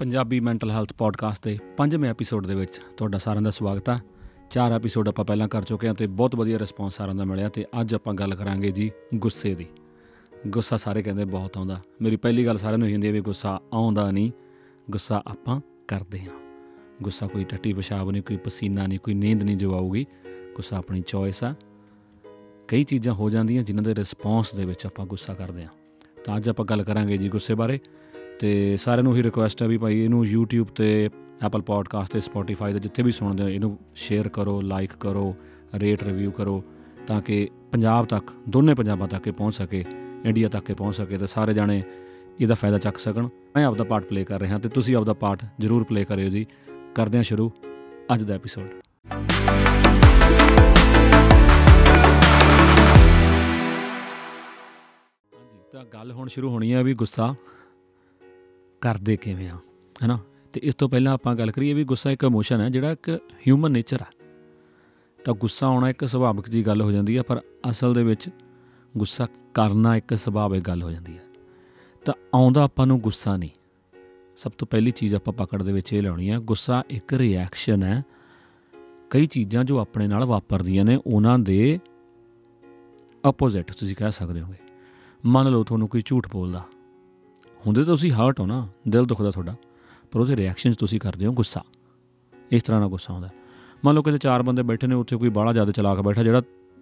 Punjabi mental health podcast ਦੇ ਪੰਜਵੇਂ episode ਦੇ ਵਿੱਚ ਤੁਹਾਡਾ ਸਾਰਿਆਂ ਦਾ ਸਵਾਗਤ ਹੈ ਚਾਰ ਐਪੀਸੋਡ ਆਪਾਂ ਪਹਿਲਾਂ ਕਰ ਚੁੱਕੇ ਹਾਂ ਤੇ ਬਹੁਤ ਵਧੀਆ ਰਿਸਪੌਂਸ ਸਾਰਿਆਂ ਦਾ ਮਿਲਿਆ ਤੇ ਅੱਜ ਆਪਾਂ ਗੱਲ ਕਰਾਂਗੇ ਜੀ ਗੁੱਸੇ ਦੀ। ਗੁੱਸਾ ਸਾਰੇ ਕਹਿੰਦੇ ਬਹੁਤ ਆਉਂਦਾ। ਮੇਰੀ ਪਹਿਲੀ ਗੱਲ ਸਾਰਿਆਂ ਨੂੰ ਇਹ ਹੁੰਦੀ ਹੈ ਵੀ ਗੁੱਸਾ ਆਉਂਦਾ ਨਹੀਂ, ਗੁੱਸਾ ਆਪਾਂ ਕਰਦੇ ਹਾਂ। ਗੁੱਸਾ ਕੋਈ ਟੱਟੀ ਪਿਸ਼ਾਬ ਨਹੀਂ, ਕੋਈ ਪਸੀਨਾ ਨਹੀਂ, ਕੋਈ ਨੀਂਦ ਨਹੀਂ ਜੋ ਆਊਗੀ ਗੁੱਸਾ ਆਪਣੀ ਚੋਇਸ ਆ। ਕਈ ਚੀਜ਼ਾਂ ਹੋ ਜਾਂਦੀਆਂ ਜਿਨ੍ਹਾਂ ਦੇ ਰਿਸਪੌਂਸ ਦੇ ਵਿੱਚ ਆਪਾਂ ਗੁੱਸਾ ਕਰਦੇ ਹਾਂ। ਤਾਂ ਅੱਜ ਆਪਾਂ ਗੱਲ ਕਰਾਂਗੇ ਜੀ ਗੁੱਸੇ ਬਾਰੇ। ਤੇ ਸਾਰਿਆਂ ਨੂੰ ਹੀ ਰਿਕੁਐਸਟ ਹੈ ਵੀ ਭਾਈ ਇਹਨੂੰ YouTube ਤੇ, Apple Podcast ਤੇ, Spotify ਤੇ ਜਿੱਥੇ ਵੀ ਸੁਣਦੇ ਹੋ, ਇਹਨੂੰ ਸ਼ੇਅਰ ਕਰੋ ਲਾਈਕ ਕਰੋ ਰੇਟ ਰਿਵਿਊ ਕਰੋ ਤਾਂ ਕਿ ਪੰਜਾਬ ਤੱਕ, ਦੋਨੇ ਪੰਜਾਬਾਂ ਤੱਕ ਇਹ ਪਹੁੰਚ ਸਕੇ ਇੰਡੀਆ ਤੱਕ ਇਹ ਪਹੁੰਚ ਸਕੇ ਤੇ ਸਾਰੇ ਜਾਣੇ ਇਹਦਾ ਫਾਇਦਾ ਚੱਕ ਸਕਣ। ਮੈਂ ਆਪਦਾ ਪਾਰਟ ਪਲੇ ਕਰ ਰਿਹਾ ਤੇ ਤੁਸੀਂ ਆਪਦਾ ਪਾਰਟ ਜ਼ਰੂਰ ਪਲੇ ਕਰਿਓ ਜੀ। ਕਰਦੇ ਹਾਂ ਸ਼ੁਰੂ ਅੱਜ ਦਾ ਐਪੀਸੋਡ ਹਾਂਜੀ, ਤਾਂ ਗੱਲ ਹੁਣ ਸ਼ੁਰੂ ਹੋਣੀ ਹੈ ਵੀ ਗੁੱਸਾ। ਕਰਦੇ ਕਿਵੇਂ ਆ, ਹੈਨਾ? ਤੇ ਇਸ ਤੋਂ ਪਹਿਲਾਂ ਆਪਾਂ ਗੱਲ ਕਰੀਏ ਵੀ ਗੁੱਸਾ ਇੱਕ ਇਮੋਸ਼ਨ ਹੈ, ਜਿਹੜਾ ਇੱਕ ਹਿਊਮਨ ਨੇਚਰ ਹੈ। ਤਾਂ ਗੁੱਸਾ ਆਉਣਾ ਇੱਕ ਸੁਭਾਵਿਕ ਜੀ ਗੱਲ ਹੋ ਜਾਂਦੀ ਹੈ, ਪਰ ਅਸਲ ਦੇ ਵਿੱਚ ਗੁੱਸਾ ਕਰਨਾ ਇੱਕ ਸੁਭਾਵਿਕ ਗੱਲ ਹੋ ਜਾਂਦੀ ਹੈ। ਤਾਂ ਆਉਂਦਾ ਆਪਾਂ ਨੂੰ ਗੁੱਸਾ ਨਹੀਂ। ਸਭ ਤੋਂ ਪਹਿਲੀ ਚੀਜ਼ ਆਪਾਂ ਪਕੜ ਦੇ ਵਿੱਚ ਇਹ ਲਾਉਣੀ ਹੈ, ਗੁੱਸਾ ਇੱਕ ਰਿਐਕਸ਼ਨ ਹੈ। ਕਈ ਚੀਜ਼ਾਂ ਜੋ ਆਪਣੇ ਨਾਲ ਵਾਪਰਦੀਆਂ ਨੇ, ਉਹਨਾਂ ਦੇ ਆਪੋਜ਼ਿਟ ਤੁਸੀਂ ਕਹਿ ਸਕਦੇ ਹੋਗੇ। ਮੰਨ ਲਓ ਤੁਹਾਨੂੰ ਕੋਈ ਝੂਠ ਬੋਲਦਾ। ਹੁੰਦੇ ਤਾਂ ਤੁਸੀਂ ਹਰਟ ਹੋ ਨਾ, ਦਿਲ ਦੁਖਦਾ ਤੁਹਾਡਾ, ਪਰ ਉਹਦੇ ਰਿਐਕਸ਼ਨਸ ਤੁਸੀਂ ਕਰਦੇ ਹੋ ਗੁੱਸਾ। ਇਸ ਤਰ੍ਹਾਂ ਦਾ ਗੁੱਸਾ ਆਉਂਦਾ। ਮੰਨ ਲਓ ਕਿਤੇ ਚਾਰ ਬੰਦੇ ਬੈਠੇ ਨੇ, ਉੱਥੇ ਕੋਈ ਬਾਹਲਾ ਜ਼ਿਆਦਾ ਚਲਾਕ ਬੈਠਾ, ਜਿਹੜਾ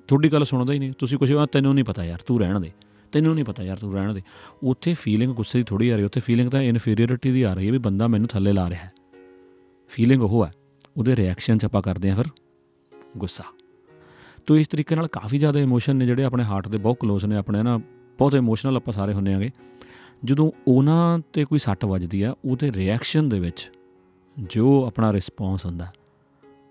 ਤੁਹਾਡੀ ਗੱਲ ਸੁਣਦਾ ਹੀ ਨਹੀਂ। ਤੁਸੀਂ ਕੁਝ ਤੈਨੂੰ ਨਹੀਂ ਪਤਾ ਯਾਰ, ਤੂੰ ਰਹਿਣ ਦੇ। ਤੈਨੂੰ ਨਹੀਂ ਪਤਾ ਯਾਰ, ਤੂੰ ਰਹਿਣ ਦੇ। ਉੱਥੇ ਫੀਲਿੰਗ ਗੁੱਸੇ ਦੀ ਥੋੜੀ ਆ ਰਹੀ, ਉੱਥੇ ਫੀਲਿੰਗ ਤਾਂ ਇਨਫੀਰੀਅਰਿਟੀ ਦੀ ਆ ਰਹੀ ਹੈ ਵੀ ਬੰਦਾ ਮੈਨੂੰ ਥੱਲੇ ਲਾ ਰਿਹਾ ਹੈ। ਫੀਲਿੰਗ ਉਹ ਹੈ, ਉਹਦੇ ਰਿਐਕਸ਼ਨ ਚ ਆਪਾਂ ਕਰਦੇ ਹਾਂ ਫਿਰ ਗੁੱਸਾ। ਤੋ ਇਸ ਤਰੀਕੇ ਨਾਲ ਕਾਫੀ ਜ਼ਿਆਦਾ ਇਮੋਸ਼ਨ ਨੇ ਜਿਹੜੇ ਆਪਣੇ ਹਾਰਟ ਦੇ, ਬਹੁਤ ক্লোਜ਼ ਨੇ ਆਪਣੇ ਨਾ, ਬਹੁਤ ਇਮੋਸ਼ਨਲ ਆਪਾਂ ਸਾਰੇ ਹੁੰਨੇ ਆਗੇ ਜਦੋਂ ਉਹਨਾਂ ਤੇ ਕੋਈ ਸੱਟ ਵੱਜਦੀ ਆ, ਉਹਦੇ ਰਿਐਕਸ਼ਨ ਦੇ ਵਿੱਚ ਜੋ ਆਪਣਾ ਰਿਸਪੌਂਸ ਹੁੰਦਾ,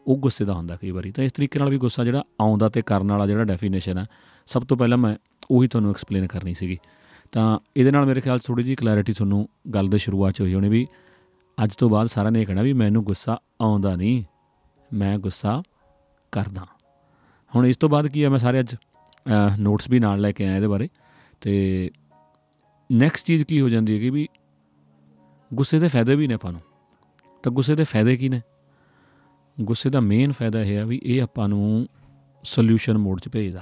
ਉਹ ਗੁੱਸੇ ਦਾ ਹੁੰਦਾ ਕਈ ਵਾਰੀ। ਤਾਂ ਇਸ ਤਰੀਕੇ ਨਾਲ ਵੀ ਗੁੱਸਾ ਜਿਹੜਾ ਆਉਂਦਾ ਤੇ ਕਰਨ ਵਾਲਾ ਜਿਹੜਾ ਡੈਫੀਨੇਸ਼ਨ ਹੈ ਸਭ ਤੋਂ ਪਹਿਲਾਂ ਮੈਂ ਉਹੀ ਤੁਹਾਨੂੰ ਐਕਸਪਲੇਨ ਕਰਨੀ ਸੀਗੀ। ਤਾਂ ਇਹਦੇ ਨਾਲ ਮੇਰੇ ਖਿਆਲ ਥੋੜੀ ਜਿਹੀ ਕਲੈਰਿਟੀ ਤੁਹਾਨੂੰ ਗੱਲ ਦੇ ਸ਼ੁਰੂਆਤ 'ਚ ਹੋਈ ਹੋਣੀ ਵੀ ਅੱਜ ਤੋਂ ਬਾਅਦ ਸਾਰਿਆਂ ਨੇ ਇਹ ਕਹਿਣਾ ਵੀ ਮੈਨੂੰ ਗੁੱਸਾ ਆਉਂਦਾ ਨਹੀਂ, ਮੈਂ ਗੁੱਸਾ ਕਰਦਾ। ਹੁਣ ਇਸ ਤੋਂ ਬਾਅਦ ਕੀ ਹੈ ਮੈਂ ਸਾਰੇ ਅੱਜ ਨੋਟਸ ਵੀ ਨਾਲ ਲੈ ਕੇ ਆਇਆ ਇਹਦੇ ਬਾਰੇ ਤੇ ਨੈਕਸਟ ਚੀਜ਼ ਕੀ ਹੋ ਜਾਂਦੀ ਹੈ ਕਿ ਵੀ ਗੁੱਸੇ ਦੇ ਫਾਇਦੇ ਵੀ ਨੇ ਆਪਾਂ ਨੂੰ। ਤਾਂ ਗੁੱਸੇ ਦੇ ਫਾਇਦੇ ਕੀ ਨੇ? ਗੁੱਸੇ ਦਾ ਮੇਨ ਫਾਇਦਾ ਇਹ ਹੈ ਵੀ ਇਹ ਆਪਾਂ ਨੂੰ ਸੋਲੂਸ਼ਨ ਮੋਡ 'ਚ ਭੇਜਦਾ।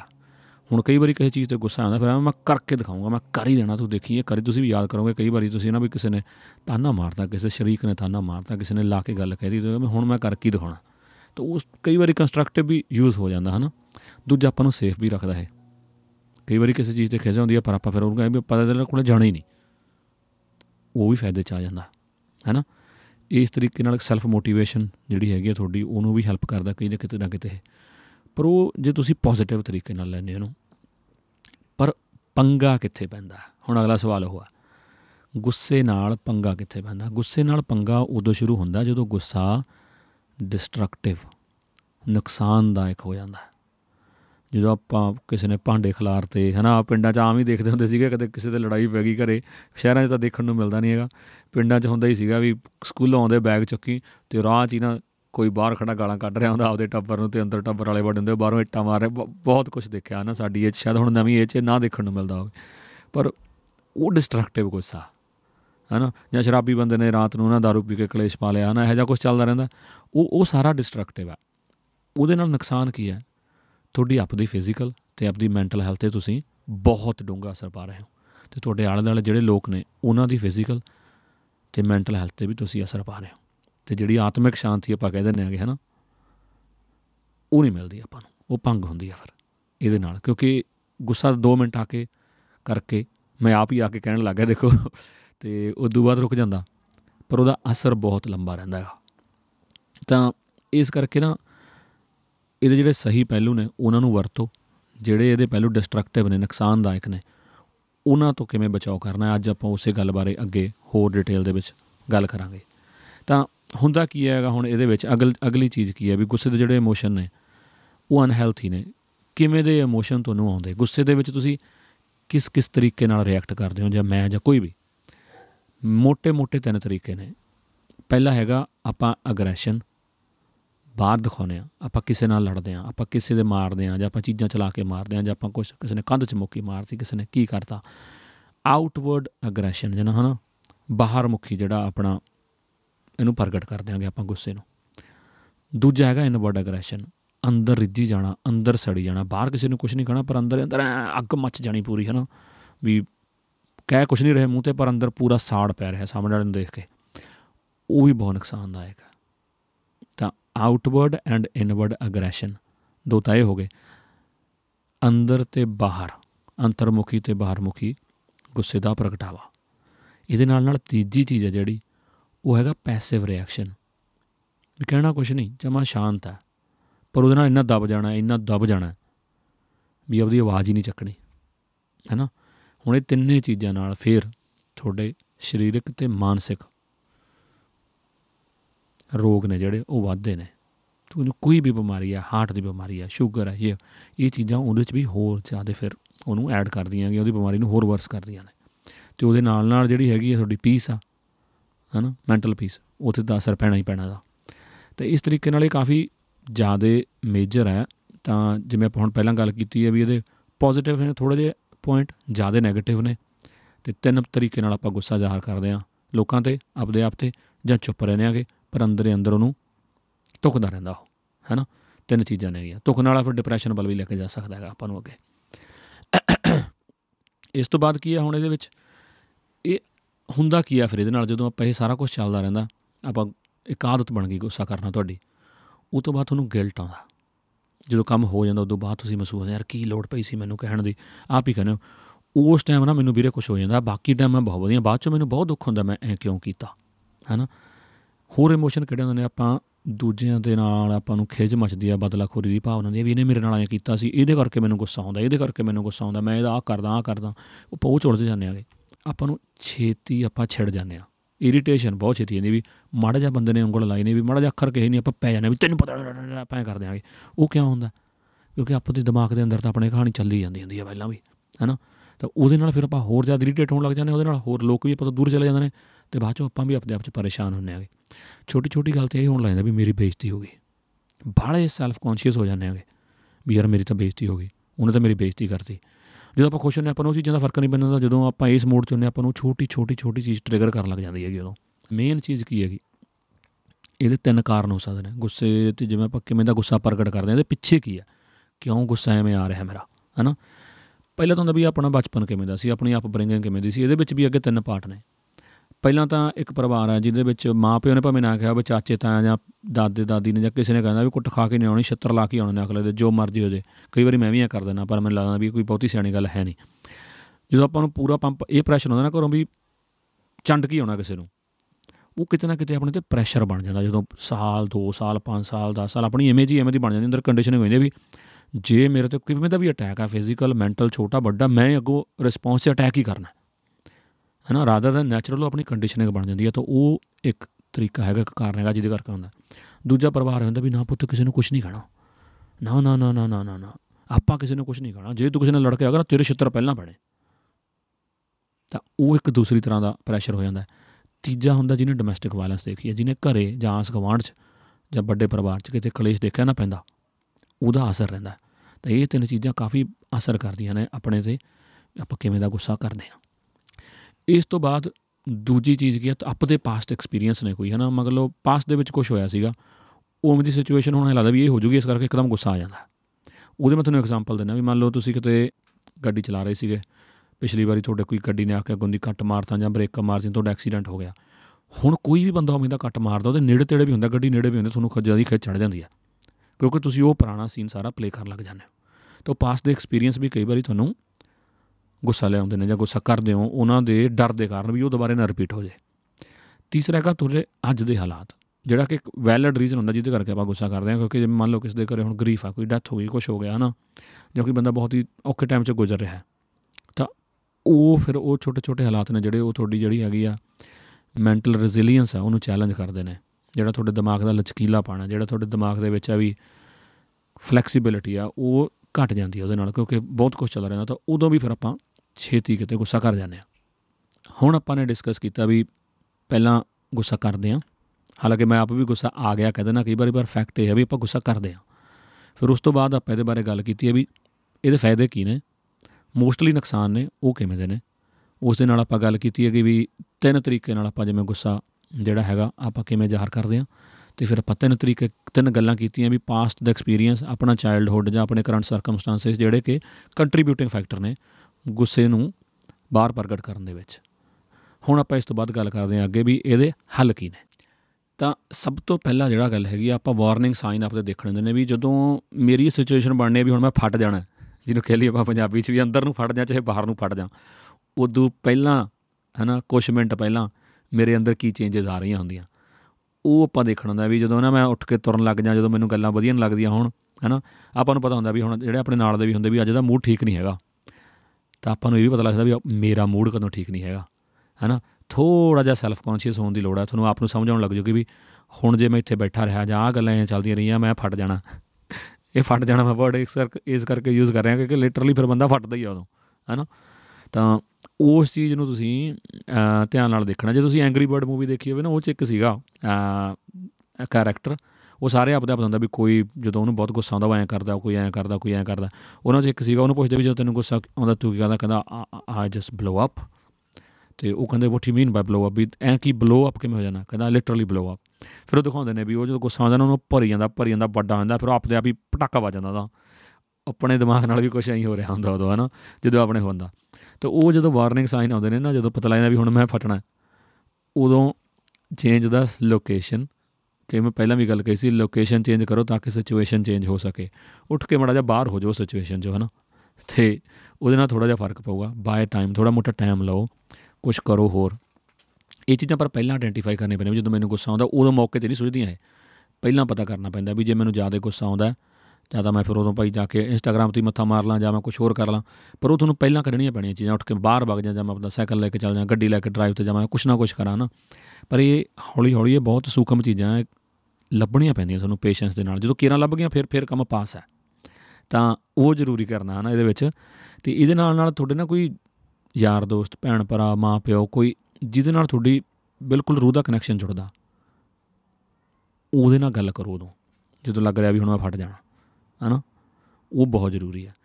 ਹੁਣ ਕਈ ਵਾਰੀ ਕਿਸੇ ਚੀਜ਼ ਤੇ ਗੁੱਸਾ ਆਉਂਦਾ, ਫਿਰ ਮੈਂ ਕਰਕੇ ਦਿਖਾਉਂਗਾ, ਮੈਂ ਕਰ ਹੀ ਦੇਣਾ, ਤੂੰ ਦੇਖੀ ਇਹ ਕਰੀ ਤੁਸੀਂ ਵੀ ਯਾਦ ਕਰੋਗੇ, ਕਈ ਵਾਰੀ ਤੁਸੀਂ ਨਾ ਵੀ ਕਿਸੇ ਨੇ ਤਾਨਾ ਮਾਰਤਾ, ਕਿਸੇ ਸ਼ਰੀਕ ਨੇ ਤਾਨਾ ਮਾਰਤਾ, ਕਿਸੇ ਨੇ ਲਾ ਕੇ ਗੱਲ ਕਹਿ ਦਿੱਤੀ ਮੈਂ ਹੁਣ ਮੈਂ ਕਰਕੇ ਦਿਖਾਉਣਾ। ਤਾਂ ਉਸ ਕਈ ਵਾਰੀ ਕੰਸਟਰਕਟਿਵ ਵੀ ਯੂਜ਼ ਹੋ ਜਾਂਦਾ, ਹਨਾ? ਦੂਜਾ ਆਪਾਂ ਨੂੰ ਸੇਫ ਵੀ ਰੱਖਦਾ ਹੈ ਕਈ ਵਾਰੀ ਕਿਸੇ ਚੀਜ਼ ਤੇ ਖਿਜ ਹੁੰਦੀ ਹੈ ਪਰ ਆਪਾਂ ਫਿਰ ਉਹਨੂੰ ਕਹਿੰਦੇ ਪਤਾ ਚੱਲਣਾ ਕੋਲੇ ਜਾਣਾ ਹੀ ਨਹੀਂ। ਉਹ ਵੀ ਫਾਇਦੇ ਚ ਆ ਜਾਂਦਾ, ਹੈਨਾ? ਇਸ ਤਰੀਕੇ ਨਾਲ ਸੈਲਫ ਮੋਟੀਵੇਸ਼ਨ ਜਿਹੜੀ ਹੈਗੀ ਹੈ ਤੁਹਾਡੀ, ਉਹਨੂੰ ਵੀ ਹੈਲਪ ਕਰਦਾ ਕਈ ਨਾ ਕਿਤੇ ਨਾ ਕਿਤੇ। ਪਰ ਉਹ ਜੇ ਤੁਸੀਂ ਪੋਜ਼ਿਟਿਵ ਤਰੀਕੇ ਨਾਲ ਲੈਂਦੇ ਹੋ ਪਰ ਪੰਗਾ ਕਿੱਥੇ ਪੈਂਦਾ? ਹੁਣ ਅਗਲਾ ਸਵਾਲ ਉਹ ਆ। ਗੁੱਸੇ ਨਾਲ ਪੰਗਾ ਕਿੱਥੇ ਪੈਂਦਾ? ਗੁੱਸੇ ਨਾਲ ਪੰਗਾ ਉਦੋਂ ਸ਼ੁਰੂ ਹੁੰਦਾ ਜਦੋਂ ਗੁੱਸਾ ਡਿਸਟਰਕਟਿਵ ਨੁਕਸਾਨਦਾਇਕ ਹੋ ਜਾਂਦਾ। ਜਦੋਂ ਆਪਾਂ ਕਿਸੇ ਨੇ ਭਾਂਡੇ ਖਿਲਾਰਤੇ ਹਨਾ, ਪਿੰਡਾਂ 'ਚ ਆਮ ਹੀ ਦੇਖਦੇ ਹੁੰਦੇ ਸੀਗੇ, ਕਦੇ ਕਿਸੇ ਤੇ ਲੜਾਈ ਪੈ ਗਈ ਘਰੇ, ਸ਼ਹਿਰਾਂ 'ਚ ਤਾਂ ਦੇਖਣ ਨੂੰ ਮਿਲਦਾ ਨਹੀਂ ਹੈਗਾ। ਪਿੰਡਾਂ 'ਚ ਹੁੰਦਾ ਹੀ ਸੀਗਾ ਵੀ ਸਕੂਲੋਂ ਆਉਂਦੇ ਬੈਗ ਚੁੱਕੀ ਤੇ ਰਾਹ 'ਚ ਹੀ ਨਾ ਕੋਈ ਬਾਹਰ ਖੜਾ ਗਾਲਾਂ ਕੱਢ ਰਿਹਾ ਹੁੰਦਾ ਆਪਦੇ ਟੱਬਰ ਨੂੰ ਤੇ ਅੰਦਰ ਟੱਬਰ ਵਾਲੇ ਵੱਡੇ ਹੁੰਦੇ ਬਾਹਰੋਂ ਇੱਟਾਂ ਮਾਰ ਰਹੇ ਬਹੁਤ ਕੁਝ ਦੇਖਿਆ ਨਾ ਸਾਡੀ ਇਹ ਸ਼ਾਇਦ ਹੁਣ ਨਵੀਂ ਏਜ 'ਚ ਨਾ ਦੇਖਣ ਨੂੰ ਮਿਲਦਾ ਹੋਵੇ। ਪਰ ਉਹ ਡਿਸਟਰਕਟਿਵ ਗੁੱਸਾ ਹਨਾ, ਜਾਂ ਸ਼ਰਾਬੀ ਬੰਦੇ ਨੇ ਰਾਤ ਨੂੰ ਨਾ दारू ਪੀ ਕੇ ਕਲੇਸ਼ ਪਾ ਲਿਆ, ਹਨਾ, ਇਹੋ ਜਿਹਾ ਕੁਝ ਚੱਲਦਾ ਰਹਿੰਦਾ। ਉਹ ਉਹ ਸਾਰਾ ਡਿਸਟਰਕਟਿਵ ਆ। ਉਹਦੇ ਨਾਲ ਨੁਕਸਾਨ ਕੀ ਹੈ? ਤੁਹਾਡੀ ਆਪਦੀ ਫਿਜ਼ੀਕਲ ਤੇ ਆਪਦੀ ਮੈਂਟਲ ਹੈਲਥ ਤੇ ਤੁਸੀਂ ਬਹੁਤ ਡੂੰਘਾ ਅਸਰ ਪਾ ਰਹੇ ਹੋ। ਤੇ ਤੁਹਾਡੇ ਆਲੇ ਦੁਆਲੇ ਜਿਹੜੇ ਲੋਕ ਨੇ, ਉਹਨਾਂ ਦੀ ਫਿਜ਼ੀਕਲ ਤੇ ਮੈਂਟਲ ਹੈਲਥ ਤੇ ਵੀ ਤੁਸੀਂ ਅਸਰ ਪਾ ਰਹੇ ਹੋ। ਤੇ ਜਿਹੜੀ ਆਤਮਿਕ ਸ਼ਾਂਤੀ ਆਪਾਂ ਕਹਿ ਦਿੰਦੇ ਆਗੇ ਹਨਾ, ਉਹ ਨਹੀਂ ਮਿਲਦੀ ਆਪਾਂ ਨੂੰ, ਉਹ ਭੰਗ ਹੁੰਦੀ ਆ ਫਿਰ, ਇਹਦੇ ਨਾਲ। ਕਿਉਂਕਿ ਗੁੱਸਾ 2 ਮਿੰਟ ਆ ਕੇ ਕਰਕੇ ਮੈਂ ਆਪ ਹੀ ਆ ਕੇ ਕਹਿਣ ਲੱਗਾ ਦੇਖੋ, ਤੇ ਉਦੋਂ ਬਾਅਦ ਰੁਕ ਜਾਂਦਾ, ਪਰ ਉਹਦਾ ਅਸਰ ਬਹੁਤ ਲੰਬਾ ਰਹਿੰਦਾ ਹੈ ਤਾਂ ਇਸ ਕਰਕੇ ਨਾ ਇਹਦੇ ਜਿਹੜੇ ਸਹੀ ਪਹਿਲੂ ਨੇ, ਉਹਨਾਂ ਨੂੰ ਵਰਤੋ। ਜਿਹੜੇ ਇਹਦੇ ਪਹਿਲੂ ਡਿਸਟਰਕਟਿਵ ਨੇ, ਨੁਕਸਾਨਦਾਇਕ ਨੇ, ਉਹਨਾਂ ਤੋਂ ਕਿਵੇਂ ਬਚਾਓ ਕਰਨਾ ਹੈ? ਅੱਜ ਆਪਾਂ ਉਸੇ ਗੱਲ ਬਾਰੇ ਅੱਗੇ ਹੋਰ ਡਿਟੇਲ ਦੇ ਵਿੱਚ ਗੱਲ ਕਰਾਂਗੇ। ਤਾਂ ਹੁੰਦਾ ਕੀ ਹੈਗਾ ਹੁਣ ਇਹਦੇ ਵਿੱਚ? ਅਗਲ, ਅਗਲੀ ਚੀਜ਼ ਕੀ ਹੈ? ਵੀ ਗੁੱਸੇ ਦੇ ਜਿਹੜੇ ਇਮੋਸ਼ਨ ਨੇ, ਉਹ ਅਨਹੈਲਥੀ ਨੇ। ਕਿਵੇਂ ਦੇ ਇਮੋਸ਼ਨ ਤੁਹਾਨੂੰ ਆਉਂਦੇ? ਗੁੱਸੇ ਦੇ ਵਿੱਚ ਤੁਸੀਂ ਕਿਸ ਕਿਸ ਤਰੀਕੇ ਨਾਲ ਰਿਐਕਟ ਕਰਦੇ ਹੋ? ਜਾਂ ਮੈਂ ਜਾਂ ਕੋਈ ਵੀ? ਮੋٹے ਮੋٹے ਤਿੰਨ ਤਰੀਕੇ ਨੇ। ਪਹਿਲਾ ਹੈਗਾ ਆਪਾਂ ਅਗਰੈਸ਼ਨ ਬਾਹਰ ਦਿਖਾਉਂਦੇ ਆ ਆਪਾਂ ਕਿਸੇ ਨਾਲ ਲੜਦੇ ਆ ਆਪਾਂ ਕਿਸੇ ਦੇ ਮਾਰਦੇ ਆ ਜਾਂ ਆਪਾਂ ਚੀਜ਼ਾਂ ਚਲਾ ਕੇ ਮਾਰਦੇ ਆ ਜਾਂ ਆਪਾਂ ਕੁਝ ਕਿਸੇ ਨੇ ਕੰਧ 'ਚ ਮੁੱਕੀ ਮਾਰਤੀ, ਕਿਸੇ ਨੇ ਕੀ ਕਰਤਾ। ਆਊਟਵਰਡ ਅਗਰੈਸ਼ਨ ਜਿਹਨਾਂ ਹਨਾ ਬਾਹਰ ਮੁਖੀ ਜਿਹੜਾ ਆਪਣਾ ਇਹਨੂੰ ਪ੍ਰਗਟ ਕਰ ਦਿਆਂਗੇ ਆਪਾਂ ਗੁੱਸੇ ਨੂੰ। ਦੂਜਾ ਹੈਗਾ ਇਨਵਰਡ ਐਗਰੈਸ਼ਨ ਅੰਦਰ ਰਿੱਝੀ ਜਾਣਾ, ਅੰਦਰ ਸੜੀ ਜਾਣਾ, ਬਾਹਰ ਕਿਸੇ ਨੂੰ ਕੁਝ ਨਹੀਂ ਕਹਣਾ, ਪਰ ਅੰਦਰ ਅੰਦਰ ਅੱਗ ਮੱਚ ਜਾਣੀ ਪੂਰੀ ਹੈ ਨਾ ਵੀ ਕਹਿ ਕੁਝ ਨਹੀਂ ਰਹੇ ਮੂੰਹ ਤੇ, ਪਰ ਅੰਦਰ ਪੂਰਾ ਸਾੜ ਪੈ ਰਿਹਾ ਸਾਹਮਣੇ ਵਾਲੇ ਨੂੰ ਦੇਖ ਕੇ। ਉਹ ਵੀ ਬਹੁਤ ਨੁਕਸਾਨਦਾਇਕ ਹੈ। ਤਾਂ ਆਊਟਵਰਡ ਐਂਡ ਇਨਵਰਡ ਐਗਰੈਸ਼ਨ ਦੋ ਤਾਂ ਇਹ ਹੋ ਗਏ। ਅੰਦਰ ਤੇ ਬਾਹਰ, ਅੰਤਰਮੁਖੀ ਤੇ ਬਾਹਰਮੁਖੀ ਗੁੱਸੇ ਦਾ ਪ੍ਰਗਟਾਵਾ। ਇਹਦੇ ਨਾਲ ਨਾਲ ਤੀਜੀ ਚੀਜ਼ ਹੈ ਜਿਹੜੀ, ਉਹ ਹੈਗਾ ਪੈਸਿਵ ਰਿਐਕਸ਼ਨ ਵੀ ਕਹਿਣਾ ਕੁਝ ਨਹੀਂ, ਜਮਾ ਸ਼ਾਂਤ ਹੈ। ਪਰ ਉਹਦੇ ਨਾਲ ਇੰਨਾ ਦਬ ਜਾਣਾ, ਇੰਨਾ ਦਬ ਜਾਣਾ ਵੀ ਆਪਦੀ ਆਵਾਜ਼ ਹੀ ਨਹੀਂ ਚੱਕਣੀ, ਹੈ ਨਾ? ਹੁਣ ਇਹ ਤਿੰਨੇ ਚੀਜ਼ਾਂ ਨਾਲ ਫੇਰ ਤੁਹਾਡੇ ਸਰੀਰਕ ਤੇ ਮਾਨਸਿਕ ਰੋਗ ਨੇ ਜਿਹੜੇ, ਉਹ ਵੱਧਦੇ ਨੇ। ਤੁਹਾਨੂੰ ਕੋਈ ਵੀ ਬਿਮਾਰੀ ਹੈ ਹਾਰਟ ਦੀ ਬਿਮਾਰੀ ਹੈ ਸ਼ੂਗਰ ਹੈ ਇਹ ਇਹ ਚੀਜ਼ਾਂ ਉਹਦੇ ਵਿੱਚ ਵੀ ਹੋਰ ਜ਼ਿਆਦਾ ਫਿਰ ਉਹਨੂੰ ਐਡ ਕਰਦੀਆਂ ਕਿ ਉਹਦੀ ਬਿਮਾਰੀ ਨੂੰ ਹੋਰ ਵਰਸ ਕਰਦੀਆਂ ਨੇ। ਤੇ ਉਹਦੇ ਨਾਲ ਨਾਲ ਜਿਹੜੀ ਹੈਗੀ ਹੈ ਤੁਹਾਡੀ ਪੀਸ ਆ, ਹਨਾ ਮੈਂਟਲ ਪੀਸ ਉੱਥੇ ਦਾ ਅਸਰ ਪੈਣਾ ਹੀ ਪੈਣਾ ਦਾ ਤੇ ਇਸ ਤਰੀਕੇ ਨਾਲ ਇਹ ਕਾਫੀ ਜ਼ਿਆਦਾ ਮੇਜਰ ਹੈ। ਤਾਂ ਜਿਵੇਂ ਆਪਾਂ ਹੁਣ ਪਹਿਲਾਂ ਗੱਲ ਕੀਤੀ ਹੈ ਵੀ ਇਹਦੇ ਪੋਜ਼ਿਟਿਵ ਨੇ ਥੋੜੇ ਜਿਹੇ ਪੁਆਇੰਟ ਜ਼ਿਆਦਾ 네ਗੇਟਿਵ ਨੇ। ਤੇ ਤਿੰਨ ਤਰੀਕੇ ਨਾਲ ਆਪਾਂ ਗੁੱਸਾ ਜ਼ਾਹਰ ਕਰਦੇ ਆ ਲੋਕਾਂ ਤੇ, ਆਪਦੇ ਆਪ ਤੇ, ਜਾਂ ਚੁੱਪ ਰਹਿੰਦੇ ਆਗੇ ਪਰ ਅੰਦਰੇ ਅੰਦਰ ਉਹਨੂੰ ਤੁਕਦਾ ਰਹਿੰਦਾ ਉਹ, ਹੈਨਾ? ਤਿੰਨ ਚੀਜ਼ਾਂ ਨੇ ਗਿਆ। ਤੁਕਣ ਵਾਲਾ ਫਿਰ ਡਿਪਰੈਸ਼ਨ ਵੱਲ ਵੀ ਲੈ ਕੇ ਜਾ ਸਕਦਾ ਹੈਗਾ ਆਪਾਂ ਨੂੰ ਅੱਗੇ। ਇਸ ਤੋਂ ਬਾਅਦ ਕੀ ਹੈ ਹੁਣ ਇਹਦੇ ਵਿੱਚ? ਇਹ ਹੁੰਦਾ ਕੀ ਆ ਫਿਰ ਇਹਦੇ ਨਾਲ? ਜਦੋਂ ਆਪਾਂ ਇਹ ਸਾਰਾ ਕੁਝ ਚੱਲਦਾ ਰਹਿੰਦਾ, ਆਪਾਂ ਇੱਕ ਆਦਤ ਬਣ ਗਈ ਗੁੱਸਾ ਕਰਨਾ ਤੁਹਾਡੀ। ਉਹ ਤੋਂ ਬਾਅਦ ਤੁਹਾਨੂੰ ਗਿਲਟ ਆਉਂਦਾ। ਜਦੋਂ ਕੰਮ ਹੋ ਜਾਂਦਾ, ਉਦੋਂ ਬਾਅਦ ਤੁਸੀਂ ਮਹਿਸੂਸ ਯਾਰ ਕੀ ਲੋੜ ਪਈ ਸੀ ਮੈਨੂੰ ਕਹਿਣ ਦੀ? ਆਪ ਹੀ ਕਹਿੰਦੇ ਹੋ। ਉਸ ਟਾਈਮ ਨਾ ਮੈਨੂੰ ਵੀਰੇ ਕੁਝ ਹੋ ਜਾਂਦਾ। ਬਾਕੀ ਟਾਈਮ ਮੈਂ ਬਹੁਤ ਵਧੀਆ, ਬਾਅਦ ਚ ਮੈਨੂੰ ਬਹੁਤ ਦੁੱਖ ਹੁੰਦਾ, ਮੈਂ ਐ ਕਿਉਂ ਕੀਤਾ? ਹੈਨਾ? ਹੋਰ ਇਮੋਸ਼ਨ ਕਿਹੜੇ ਹੁੰਦੇ ਨੇ? ਆਪਾਂ ਦੂਜਿਆਂ ਦੇ ਨਾਲ ਆਪਾਂ ਨੂੰ ਖਿਜ ਮਚਦੀ ਆ, ਬਦਲਾਖੋਰੀ ਦੀ ਭਾਵਨਾ ਦੀ। ਵੀ ਇਹਨੇ ਮੇਰੇ ਨਾਲ ਐ ਕੀਤਾ ਸੀ। ਇਹਦੇ ਕਰਕੇ ਮੈਨੂੰ ਗੁੱਸਾ ਆਉਂਦਾ, ਇਹਦੇ ਕਰਕੇ ਮੈਨੂੰ ਗੁੱਸਾ ਆਉਂਦਾ। ਮੈਂ ਇਹਦਾ ਆ ਕਰਦਾ ਆ ਕਰਦਾ। ਉਹ ਪਹੁੰਚ ਉੜਦੇ ਜਾਂਦੇ ਆਗੇ। ਆਪਾਂ ਨੂੰ ਛੇਤੀ ਆਪਾਂ ਛਿੜ ਜਾਂਦੇ ਆ। ਇਰੀਟੇਸ਼ਨ ਬਹੁਤ ਛੇਤੀ ਜਾਂਦੀ ਵੀ ਮਾੜਾ ਜਿਹਾ ਬੰਦੇ ਨੇ ਉਂਗਲ ਲਾਈ ਨੇ ਵੀ ਮਾੜਾ ਜਿਹਾ ਅੱਖਰ ਕਹੇ ਨਹੀਂ ਆਪਾਂ ਪੈ ਜਾਂਦੇ ਵੀ ਤੈਨੂੰ ਪਤਾ ਆਪਾਂ ਕਰ ਦਿਆਂਗੇ ਉਹ ਕਿਉਂ ਹੁੰਦਾ? ਕਿਉਂਕਿ ਆਪਾਂ ਦੇ ਦਿਮਾਗ ਦੇ ਅੰਦਰ ਤਾਂ ਆਪਣੇ ਕਹਾਣੀ ਚੱਲੀ ਜਾਂਦੀ ਹੁੰਦੀ ਹੈ ਪਹਿਲਾਂ ਵੀ, ਹੈਨਾ? ਤਾਂ ਉਹਦੇ ਨਾਲ ਫਿਰ ਆਪਾਂ ਹੋਰ ਜ਼ਿਆਦਾ ਇਰੀਟੇਟ ਹੋਣ ਲੱਗ ਜਾਂਦੇ ਉਹਦੇ ਨਾਲ ਹੋਰ ਲੋਕ ਵੀ ਆਪਾਂ ਤੋਂ ਦੂਰ ਚਲੇ ਜਾਂਦੇ ਨੇ ਤੇ ਬਾਅਦ ਚੋਂ ਆਪਾਂ ਵੀ ਆਪਣੇ ਆਪ 'ਚ ਪਰੇਸ਼ਾਨ ਹੁੰਨੇ ਆਗੇ ਛੋਟੀ ਛੋਟੀ ਗੱਲ ਤੇ ਇਹ ਹੋਣ ਲੱਗ ਜਾਂਦਾ ਵੀ ਮੇਰੀ ਬੇਇੱਜ਼ਤੀ ਹੋ ਗਈ। ਬਾਹਲੇ ਸੈਲਫ ਕੌਨਸ਼ੀਅਸ ਹੋ ਜਾਂਦੇ ਆਗੇ ਵੀ ਯਾਰ ਮੇਰੀ ਤਾਂ ਬੇਇੱਜ਼ਤੀ ਹੋ ਗਈ, ਉਹਨੇ ਤਾਂ ਮੇਰੀ ਬੇਇੱਜ਼ਤੀ ਕਰਤੀ। ਜਦੋਂ ਆਪਾਂ ਖੁਸ਼ ਹੁੰਨੇ ਆਪਾਂ ਨੂੰ ਉਹ ਚੀਜ਼ਾਂ ਦਾ ਫ਼ਰਕ ਨਹੀਂ ਪੈਂਦਾ ਜਦੋਂ ਆਪਾਂ ਇਸ ਮੋਡ 'ਚ ਹੁੰਨੇ ਆਪਾਂ ਨੂੰ ਛੋਟੀ ਛੋਟੀ ਛੋਟੀ ਚੀਜ਼ ਟ੍ਰਿਗਰ ਕਰਨ ਲੱਗ ਜਾਂਦੀ ਹੈਗੀ ਉਦੋਂ। ਮੇਨ ਚੀਜ਼ ਕੀ ਹੈਗੀ? ਇਹਦੇ ਤਿੰਨ ਕਾਰਨ ਹੋ ਸਕਦੇ ਨੇ। ਗੁੱਸੇ ਤੇ ਜਿਵੇਂ ਆਪਾਂ ਕਿਵੇਂ ਦਾ ਗੁੱਸਾ ਪ੍ਰਗਟ ਕਰਦੇ ਹਾਂ, ਇਹਦੇ ਪਿੱਛੇ ਕੀ ਹੈ ਕਿਉਂ ਗੁੱਸਾ ਐਵੇਂ ਆ ਰਿਹਾ ਮੇਰਾ? ਹੈਨਾ? ਪਹਿਲਾਂ ਤਾਂ ਹੁੰਦਾ ਵੀ ਆਪਣਾ ਬਚਪਨ ਕਿਵੇਂ ਦਾ ਸੀ, ਆਪਣੀ ਅਪਬ੍ਰਿੰਗਿੰਗ ਕਿਵੇਂ ਦੀ ਸੀ, ਇਹਦੇ ਵਿੱਚ ਵੀ ਅੱਗੇ ਤਿੰਨ ਪਾਰਟ ਨੇ। ਪਹਿਲਾਂ ਤਾਂ ਇੱਕ ਪਰਿਵਾਰ ਹੈ ਜਿਹਦੇ ਵਿੱਚ ਮਾਂ ਪਿਓ ਨੇ ਭਾਵੇਂ ਨਾ ਕਿਹਾ ਵੀ ਚਾਚੇ ਤਾਂ ਜਾਂ ਦਾਦੇ, ਦਾਦੀ ਨੇ ਜਾਂ ਕਿਸੇ ਨੇ ਕਹਿੰਦਾ ਵੀ ਕੁੱਟ ਖਾ ਕੇ ਨਹੀਂ ਆਉਣੀ, ਛੱਤਰ ਲਾ ਕੇ ਆਉਣੇ ਨੇ ਅਗਲੇ ਦੇ, ਜੋ ਮਰਜ਼ੀ ਹੋ ਜੇ। ਕਈ ਵਾਰੀ ਮੈਂ ਵੀ ਇਹ ਕਰ ਦਿੰਦਾ, ਪਰ ਮੈਨੂੰ ਲੱਗਦਾ ਵੀ ਕੋਈ ਬਹੁਤੀ ਸਿਆਣੀ ਗੱਲ ਹੈ ਨਹੀਂ। ਜਦੋਂ ਆਪਾਂ ਨੂੰ ਪੂਰਾ ਪੰਪ, ਇਹ ਪ੍ਰੈਸ਼ਰ ਹੁੰਦਾ ਨਾ ਘਰੋਂ ਵੀ ਚੰਡ ਕੀ ਆਉਣਾ ਕਿਸੇ ਨੂੰ। ਉਹ ਕਿਤੇ ਨਾ ਕਿਤੇ ਆਪਣੇ ਤੇ ਪ੍ਰੈਸ਼ਰ ਬਣ ਜਾਂਦਾ, ਜਦੋਂ ਸਾਲ 2 ਸਾਲ 5 ਸਾਲ 10 ਸਾਲ, ਆਪਣੀ ਇਮੇਜ ਹੀ ਐਵੇਂ ਦੀ ਬਣ ਜਾਂਦੀ, ਅੰਦਰ ਕੰਡੀਸ਼ਨਿੰਗ ਹੋ ਜਾਂਦੀ ਵੀ ਜੇ ਮੇਰੇ ਤੇ ਕਿਵੇਂ ਦਾ ਵੀ ਅਟੈਕ ਆ ਫਿਜ਼ੀਕਲ ਮੈਂਟਲ ਛੋਟਾ ਵੱਡਾ, ਮੈਂ ਅੱਗੋਂ ਰਿਸਪੌਂਸ ਤੇ ਅਟੈਕ ਹੀ ਕਰਨਾ। ਹੈ ਨਾ ਰਾਦਰ ਦਾ ਨੈਚੁਰਲ ਆਪਣੀ ਕੰਡੀਸ਼ਨਿੰਗ ਬਣ ਜਾਂਦੀ ਹੈ ਤਾਂ ਉਹ ਇੱਕ ਤਰੀਕਾ ਹੈਗਾ, ਇੱਕ ਕਾਰਨ ਹੈਗਾ ਜਿਹਦੇ ਕਰਕੇ ਹੁੰਦਾ। ਦੂਜਾ ਪਰਿਵਾਰ ਹੁੰਦਾ ਵੀ ਨਾ ਪੁੱਤ, ਕਿਸੇ ਨੂੰ ਕੁਝ ਨਹੀਂ ਖਾਣਾ ਨਾ ਨਾ ਨਾ ਨਾ ਨਾ ਨਾ ਆਪਾਂ ਕਿਸੇ ਨੂੰ ਕੁਝ ਨਹੀਂ ਖਾਣਾ ਜੇ ਤੂੰ ਕਿਸੇ ਨਾਲ ਲੜ ਕੇ ਆਗਾ ਨਾ ਤੇਰੇ ਛਿੱਤਰ ਪਹਿਲਾਂ ਪੈਣੇ ਤਾਂ ਉਹ ਇੱਕ ਦੂਸਰੀ ਤਰ੍ਹਾਂ ਦਾ ਪ੍ਰੈਸ਼ਰ ਹੋ ਜਾਂਦਾ ਤੀਜਾ ਹੁੰਦਾ ਜਿਹਨੇ ਡੋਮੈਸਟਿਕ ਵਾਇਲੈਂਸ ਦੇਖੀ ਹੈ, ਜਿਹਨੇ ਘਰੇ ਜਾਂ ਆਸ ਗਵਾਂਢ 'ਚ ਜਾਂ ਵੱਡੇ ਪਰਿਵਾਰ 'ਚ ਕਿਤੇ ਕਲੇਸ਼ ਦੇਖਿਆ ਨਾ ਪੈਂਦਾ, ਉਹਦਾ ਅਸਰ ਰਹਿੰਦਾ ਤਾਂ ਇਹ ਤਿੰਨ ਚੀਜ਼ਾਂ ਕਾਫੀ ਅਸਰ ਕਰਦੀਆਂ ਨੇ ਆਪਣੇ ਤੇ। ਆਪਾਂ ਕਿਵੇਂ ਦਾ ਗੁੱਸਾ ਕਰਦੇ ਹਾਂ। ਇਸ ਤੋਂ ਬਾਅਦ ਦੂਜੀ ਚੀਜ਼ ਕੀ ਹੈ ਆਪ ਦੇ ਪਾਸਟ ਐਕਸਪੀਰੀਅੰਸ ਨੇ ਕੋਈ ਹੈ ਨਾ ਮਗਰ ਲੋ ਪਾਸਟ ਦੇ ਵਿੱਚ ਕੁਝ ਹੋਇਆ ਸੀਗਾ। ਉਵੇਂ ਦੀ ਸਿਚੁਏਸ਼ਨ ਹੁਣ ਲੱਗਦਾ ਵੀ ਇਹ ਹੋ ਜੂਗੀ, ਇਸ ਕਰਕੇ ਇੱਕਦਮ ਗੁੱਸਾ ਆ ਜਾਂਦਾ। ਉਹਦੇ ਮੈਂ ਤੁਹਾਨੂੰ ਐਗਜ਼ਾਮਪਲ ਦਿੰਦਾ ਵੀ ਮੰਨ ਲਓ ਤੁਸੀਂ ਕਿਤੇ ਗੱਡੀ ਚਲਾ ਰਹੇ ਸੀਗੇ। ਪਿਛਲੀ ਵਾਰੀ ਤੁਹਾਡੇ ਕੋਈ ਗੱਡੀ ਨੇ ਆ ਕੇ ਗੁੰਦੀ ਕੱਟ ਮਾਰਤਾ ਜਾਂ ਬ੍ਰੇਕ ਮਾਰਤੀ, ਤੁਹਾਡਾ ਐਕਸੀਡੈਂਟ ਹੋ ਗਿਆ। ਹੁਣ ਕੋਈ ਵੀ ਬੰਦਾ ਉਵੇਂ ਦਾ ਕੱਟ ਮਾਰਦਾ, ਉਹਦੇ ਨੇੜੇ ਤੇੜੇ ਵੀ ਹੁੰਦਾ, ਗੱਡੀ ਨੇੜੇ ਵੀ ਹੁੰਦੀ, ਤੁਹਾਨੂੰ ਖੱਜਾ ਦੀ ਖਿੱਚ ਚੜ ਜਾਂਦੀ ਹੈ ਕਿਉਂਕਿ ਤੁਸੀਂ ਉਹ ਪੁਰਾਣਾ ਸੀਨ ਸਾਰਾ ਪਲੇ ਕਰਨ ਲੱਗ ਜਾਂਦੇ ਹੋ। ਤਾਂ ਪਾਸਟ ਦੇ ਐਕਸਪੀਰੀਅੰਸ ਵੀ ਕਈ ਵਾਰੀ ਤੁਹਾਨੂੰ ਗੁੱਸਾ ਲੈ ਆਉਂਦੇ ਨੇ ਜਾਂ ਗੁੱਸਾ ਕਰਦੇ ਹੋ, ਉਹਨਾਂ ਦੇ ਡਰ ਦੇ ਕਾਰਨ ਵੀ ਉਹ ਦੁਬਾਰੇ ਨਾ ਰਿਪੀਟ ਹੋ ਜਾਏ। ਤੀਸਰਾ ਹੈਗਾ ਤੁਹਾਡੇ ਅੱਜ ਦੇ ਹਾਲਾਤ, ਜਿਹੜਾ ਕਿ ਇੱਕ ਵੈਲਿਡ ਰੀਜ਼ਨ ਹੁੰਦਾ ਜਿਹਦੇ ਕਰਕੇ ਆਪਾਂ ਗੁੱਸਾ ਕਰਦੇ ਹਾਂ, ਕਿਉਂਕਿ ਜੇ ਮੰਨ ਲਓ ਕਿਸ ਦੇ ਘਰੇ ਹੁਣ ਗਰੀਫ ਆ, ਕੋਈ ਡੈਥ ਹੋ ਗਈ ਕੁਝ ਹੋ ਗਿਆ ਹਨਾ, ਜਾਂ ਕੋਈ ਬੰਦਾ ਬਹੁਤ ਹੀ ਔਖੇ ਟਾਈਮ 'ਚ ਗੁਜ਼ਰ ਰਿਹਾ, ਤਾਂ ਉਹ ਫਿਰ ਉਹ ਛੋਟੇ ਛੋਟੇ ਹਾਲਾਤ ਨੇ ਜਿਹੜੇ ਉਹ ਤੁਹਾਡੀ ਜਿਹੜੀ ਹੈਗੀ ਆ ਮੈਂਟਲ ਰੈਜ਼ਿਲੀਅੰਸ ਆ, ਉਹਨੂੰ ਚੈਲੰਜ ਕਰਦੇ ਨੇ। ਜਿਹੜਾ ਤੁਹਾਡੇ ਦਿਮਾਗ ਦਾ ਲਚਕੀਲਾ ਪਾਣਾ ਜਿਹੜਾ ਤੁਹਾਡੇ ਦਿਮਾਗ ਦੇ ਵਿੱਚ ਆ ਵੀ ਫਲੈਕਸੀਬਿਲਿਟੀ ਆ, ਉਹ ਘਟ ਜਾਂਦੀ ਹੈ ਉਹਦੇ ਨਾਲ, ਕਿਉਂਕਿ ਬਹੁਤ ਕੁਝ ਚੱਲ ਰਿਹਾ ਤਾਂ ਉਦੋਂ ਵੀ ਫਿਰ ਆਪਾਂ ਛੇਤੀ ਕਿਤੇ ਗੁੱਸਾ ਕਰ ਜਾਂਦੇ ਆ ਹੁਣ ਆਪਾਂ ਨੇ ਡਿਸਕਸ ਕੀਤਾ ਵੀ ਪਹਿਲਾਂ ਗੁੱਸਾ ਕਰਦੇ ਆ ਹਾਲਾਂਕਿ ਮੈਂ ਆਪ ਵੀ ਗੁੱਸਾ ਆ ਗਿਆ ਕਹਿੰਦਾ ਨਾ ਕਈ ਵਾਰੀ ਪਰ ਫੈਕਟ ਇਹ ਹੈ ਵੀ ਆਪਾਂ ਗੁੱਸਾ ਕਰਦੇ ਆ ਫਿਰ ਉਸ ਤੋਂ ਬਾਅਦ ਆਪਾਂ ਇਹਦੇ ਬਾਰੇ ਗੱਲ ਕੀਤੀ ਹੈ ਵੀ ਇਹਦੇ ਫਾਇਦੇ ਕੀ ਨੇ? ਮੋਸਟਲੀ ਨੁਕਸਾਨ ਨੇ, ਉਹ ਕਿਵੇਂ ਦੇ ਨੇ? ਉਸ ਦੇ ਨਾਲ ਆਪਾਂ ਗੱਲ ਕੀਤੀ ਹੈ ਕਿ ਵੀ ਤਿੰਨ ਤਰੀਕੇ ਨਾਲ ਆਪਾਂ ਜਿਵੇਂ ਗੁੱਸਾ ਜਿਹੜਾ ਹੈਗਾ, ਆਪਾਂ ਕਿਵੇਂ ਜ਼ਾਹਰ ਕਰਦੇ ਆ ਤੇ ਫਿਰ ਆਪਾਂ ਤਿੰਨ ਤਰੀਕੇ ਤਿੰਨ ਗੱਲਾਂ ਕੀਤੀਆਂ ਵੀ ਪਾਸਟ ਦਾ ਐਕਸਪੀਰੀਅੰਸ ਆਪਣਾ ਚਾਈਲਡਹੁੱਡ ਜਾਂ ਆਪਣੇ ਕਰੰਟ ਸਰਕਮਸਟੈਂਸਸ ਜਿਹੜੇ ਕਿ ਕੰਟਰੀਬਿਊਟਿੰਗ ਫੈਕਟਰ ਨੇ, ਗੁੱਸੇ ਨੂੰ ਬਾਹਰ ਪ੍ਰਗਟ ਕਰਨ ਦੇ ਵਿੱਚ। ਹੁਣ ਆਪਾਂ ਇਸ ਤੋਂ ਬਾਅਦ ਗੱਲ ਕਰਦੇ ਹਾਂ ਅੱਗੇ ਵੀ ਇਹਦੇ ਹੱਲ ਕੀ ਨੇ। ਤਾਂ ਸਭ ਤੋਂ ਪਹਿਲਾਂ ਜਿਹੜਾ ਗੱਲ ਹੈਗੀ ਆ, ਆਪਾਂ ਵਾਰਨਿੰਗ ਸਾਈਨ ਆਪਦੇ ਦੇਖਣ ਹੁੰਦੇ ਨੇ ਵੀ ਜਦੋਂ ਮੇਰੀ ਸਿਚੁਏਸ਼ਨ ਬਣਨੇ ਵੀ ਹੁਣ ਮੈਂ ਫਟ ਜਾਣਾ, ਜਿਹਨੂੰ ਕਹਿ ਲਈ ਆਪਾਂ ਪੰਜਾਬੀ 'ਚ ਵੀ ਅੰਦਰ ਨੂੰ ਫਟ ਜਾ ਚਾਹੇ ਬਾਹਰ ਨੂੰ ਫਟ ਜਾ, ਉਦੋਂ ਪਹਿਲਾਂ ਹਨਾ ਕੁਝ ਮਿੰਟ ਪਹਿਲਾਂ ਮੇਰੇ ਅੰਦਰ ਕੀ ਚੇਂਜਸ ਆ ਰਹੀਆਂ ਹੁੰਦੀਆਂ? ਉਹ ਆਪਾਂ ਦੇਖਣ ਹੁੰਦਾ ਵੀ ਜਦੋਂ ਨਾ ਮੈਂ ਉੱਠ ਕੇ ਤੁਰਨ ਲੱਗ ਜਾਂ ਜਦੋਂ ਮੈਨੂੰ ਗੱਲਾਂ ਵਧੀਆ ਨਹੀਂ ਲੱਗਦੀਆਂ ਹੁਣ, ਹੈਨਾ, ਆਪਾਂ ਨੂੰ ਪਤਾ ਹੁੰਦਾ ਵੀ ਹੁਣ ਜਿਹੜੇ ਆਪਣੇ ਨਾਲ ਦੇ ਵੀ ਹੁੰਦੇ ਵੀ ਅੱਜ ਦਾ ਮੂਡ ਠੀਕ ਨਹੀਂ ਹੈਗਾ। ਤਾਂ ਆਪਾਂ ਨੂੰ ਇਹ ਵੀ ਪਤਾ ਲੱਗਦਾ ਵੀ ਮੇਰਾ ਮੂਡ ਕਦੋਂ ਠੀਕ ਨਹੀਂ ਹੈਗਾ, ਹੈਨਾ। ਥੋੜਾ ਜਿਹਾ ਸੈਲਫ ਕੌਨਸ਼ੀਅਸ ਹੋਣ ਦੀ ਲੋੜ ਹੈ ਤੁਹਾਨੂੰ ਆਪ ਨੂੰ ਸਮਝਾਉਣ ਲੱਗ ਜੂਗੀ ਵੀ ਹੁਣ ਜੇ ਮੈਂ ਇੱਥੇ ਬੈਠਾ ਰਿਹਾ ਜਾਂ ਆ ਗੱਲਾਂ ਐ ਚੱਲਦੀਆਂ ਰਹੀਆਂ, ਮੈਂ ਫਟ ਜਾਣਾ। ਇਹ ਫਟ ਜਾਣਾ ਮੈਂ ਵਰਡ ਇਸ ਕਰਕੇ ਇਸ ਕਰਕੇ ਯੂਜ਼ ਕਰ ਰਿਹਾ ਕਿਉਂਕਿ ਲਿਟਰਲੀ ਫਿਰ ਬੰਦਾ ਫਟਦਾ ਹੀ ਆ ਉਦੋਂ, ਹੈਨਾ। ਤਾਂ ਉਸ ਚੀਜ਼ ਨੂੰ ਤੁਸੀਂ ਧਿਆਨ ਨਾਲ ਦੇਖਣਾ। ਜੇ ਤੁਸੀਂ ਐਂਗਰੀ ਬਰਡ ਮੂਵੀ ਦੇਖੀ ਹੋਵੇ ਨਾ, ਉਹ ਚ ਇੱਕ ਸੀਗਾ ਕੈਰੈਕਟਰ ਉਹ ਸਾਰੇ ਆਪਦੇ ਆਪ ਹੁੰਦਾ ਵੀ ਕੋਈ ਜਦੋਂ ਉਹਨੂੰ ਬਹੁਤ ਗੁੱਸਾ ਆਉਂਦਾ, ਉਹ ਐਂ ਕਰਦਾ, ਕੋਈ ਐਂ ਕਰਦਾ, ਕੋਈ ਐਂ ਕਰਦਾ। ਉਹਨਾਂ 'ਚ ਇੱਕ ਸੀਗਾ, ਉਹਨੂੰ ਪੁੱਛਦੇ ਵੀ ਜਦੋਂ ਤੈਨੂੰ ਗੁੱਸਾ ਆਉਂਦਾ, ਤੂੰ ਕੀ ਕਰਦਾ ਕਹਿੰਦਾ ਆ ਜਸਟ ਬਲੋ ਅਪ ਤੇ ਉਹ ਕਹਿੰਦੇ what you mean by blow up ਵੀ ਐਂ ਕੀ ਬਲੋ ਅਪ ਕਿਵੇਂ ਹੋ ਜਾਣਾ? ਕਹਿੰਦਾ ਲਿਟਰਲੀ ਬਲੋ ਅਪ ਫਿਰ ਉਹ ਦਿਖਾਉਂਦੇ ਨੇ ਵੀ ਉਹ ਜਦੋਂ ਗੁੱਸਾ ਆਉਂਦਾ ਨਾ, ਉਹਨੂੰ ਭਰੀ ਜਾਂਦਾ ਭਰੀ ਜਾਂਦਾ, ਵੱਡਾ ਹੁੰਦਾ ਫਿਰ ਆਪਦੇ ਆਪ ਹੀ ਪਟਾਕਾ ਵੱਜ ਜਾਂਦਾ ਉਹਦਾ। ਆਪਣੇ ਦਿਮਾਗ ਨਾਲ ਵੀ ਕੁਝ ਐਂ ਹੋ ਰਿਹਾ ਹੁੰਦਾ ਉਦੋਂ, ਹਨਾ? ਜਦੋਂ ਆਪਣੇ ਹੁੰਦਾ। ਤੇ ਉਹ ਜਦੋਂ ਵਾਰਨਿੰਗ ਸਾਈਨ ਆਉਂਦੇ ਨੇ ਨਾ, ਜਦੋਂ ਪਤਾ ਲੱਗਦਾ ਵੀ ਹੁਣ ਮੈਂ ਫਟਣਾ ਉਦੋਂ ਚੇਂਜ ਦਾ ਲੋਕੇਸ਼ਨ ਕਿ ਮੈਂ ਪਹਿਲਾਂ ਵੀ ਗੱਲ ਕਹੀ ਸੀ ਲੋਕੇਸ਼ਨ ਚੇਂਜ ਕਰੋ ਤਾਂ ਕਿ ਸਿਚੁਏਸ਼ਨ ਚੇਂਜ ਹੋ ਸਕੇ। ਉੱਠ ਕੇ ਮੜਾ ਜਾ ਬਾਹਰ ਹੋ ਜਾਓ ਸਿਚੁਏਸ਼ਨ ਜੋ ਹਨਾ? ਤੇ ਉਹਦੇ ਨਾਲ ਥੋੜਾ ਜਿਹਾ ਫ਼ਰਕ ਪਊਗਾ। ਬਾਏ ਟਾਈਮ ਥੋੜਾ ਮੋਟਾ ਟਾਈਮ ਲਓ ਕੁਝ ਕਰੋ ਹੋਰ। ਇਹ ਚੀਜ਼ਾਂ ਪਰ ਪਹਿਲਾਂ ਆਇਡੈਂਟੀਫਾਈ ਕਰਨੇ ਪੈਣੇ ਜਦੋਂ ਮੈਨੂੰ ਗੁੱਸਾ ਆਉਂਦਾ, ਉਦੋਂ ਮੌਕੇ ਤੇ ਨਹੀਂ ਸੁਝਦੀਆਂ ਹੈ ਪਹਿਲਾਂ ਪਤਾ ਕਰਨਾ ਪੈਂਦਾ ਵੀ ਜੇ ਮੈਨੂੰ ਜ਼ਿਆਦਾ ਗੁੱਸਾ ਆਉਂਦਾ ਜਾਂ ਤਾਂ ਮੈਂ ਫਿਰ ਉਦੋਂ ਭਾਈ ਜਾ ਕੇ ਇੰਸਟਾਗ੍ਰam ਤੇ ਮੱਥਾ ਮਾਰ ਲਾਂ ਜਾਂ ਮੈਂ ਕੁਝ ਹੋਰ ਕਰ ਲਾਂ, ਪਰ ਉਹ ਤੁਹਾਨੂੰ ਪਹਿਲਾਂ ਕੱਢਣੀਆਂ ਪੈਣੀਆਂ ਚੀਜ਼ਾਂ, ਉੱਠ ਕੇ ਬਾਹਰ ਵਗ ਜਾਂ ਜਾਂ ਮੈਂ ਆਪਣਾ ਸਾਈਕਲ ਲੈ ਕੇ ਚੱਲ ਜਾਂ ਗੱਡੀ ਲੈ ਕੇ ਡਰਾਈਵ ਤੇ ਜਾਵਾਂ ਕੁਛ ਨਾ ਕੁਛ ਕਰਾਂ ਨਾ। ਪਰ ਇਹ ਹੌਲੀ ਹੌਲੀ ਇਹ ਬਹੁਤ ਸੂਖਮ ਚੀਜ਼ਾਂ ਲੱਭਣੀਆਂ ਪੈਂਦੀਆਂ ਤੁਹਾਨੂੰ ਪੇਸ਼ੈਂਸ ਦੇ ਨਾਲ। ਜਦੋਂ ਕਿਰਾਂ ਲੱਭ ਗਈਆਂ, ਫਿਰ ਫਿਰ ਕੰਮ ਪਾਸ ਹੈ ਤਾਂ ਉਹ ਜ਼ਰੂਰੀ ਕਰਨਾ ਹੈ ਨਾ ਇਹਦੇ ਵਿੱਚ। ਤੇ ਇਹਦੇ ਨਾਲ ਨਾਲ ਤੁਹਾਡੇ ਨਾਲ ਕੋਈ ਯਾਰ ਦੋਸਤ ਭੈਣ ਭਰਾ ਮਾਂ ਪਿਓ ਕੋਈ ਜਿਹਦੇ ਨਾਲ ਤੁਹਾਡੀ ਬਿਲਕੁਲ ਰੂਹ ਦਾ ਕਨੈਕਸ਼ਨ ਜੁੜਦਾ, ਉਹਦੇ ਨਾਲ ਗੱਲ ਕਰੋ ਉਦੋਂ। ਜਦੋਂ ਲੱਗ ਰਿਹਾ ਵੀ ਹੁਣ ਮੈਂ ਫਟ ਜਾਣਾ। ਹਨਾ? ਉਹ ਬਹੁਤ ਜ਼ਰੂਰੀ ਹੈ।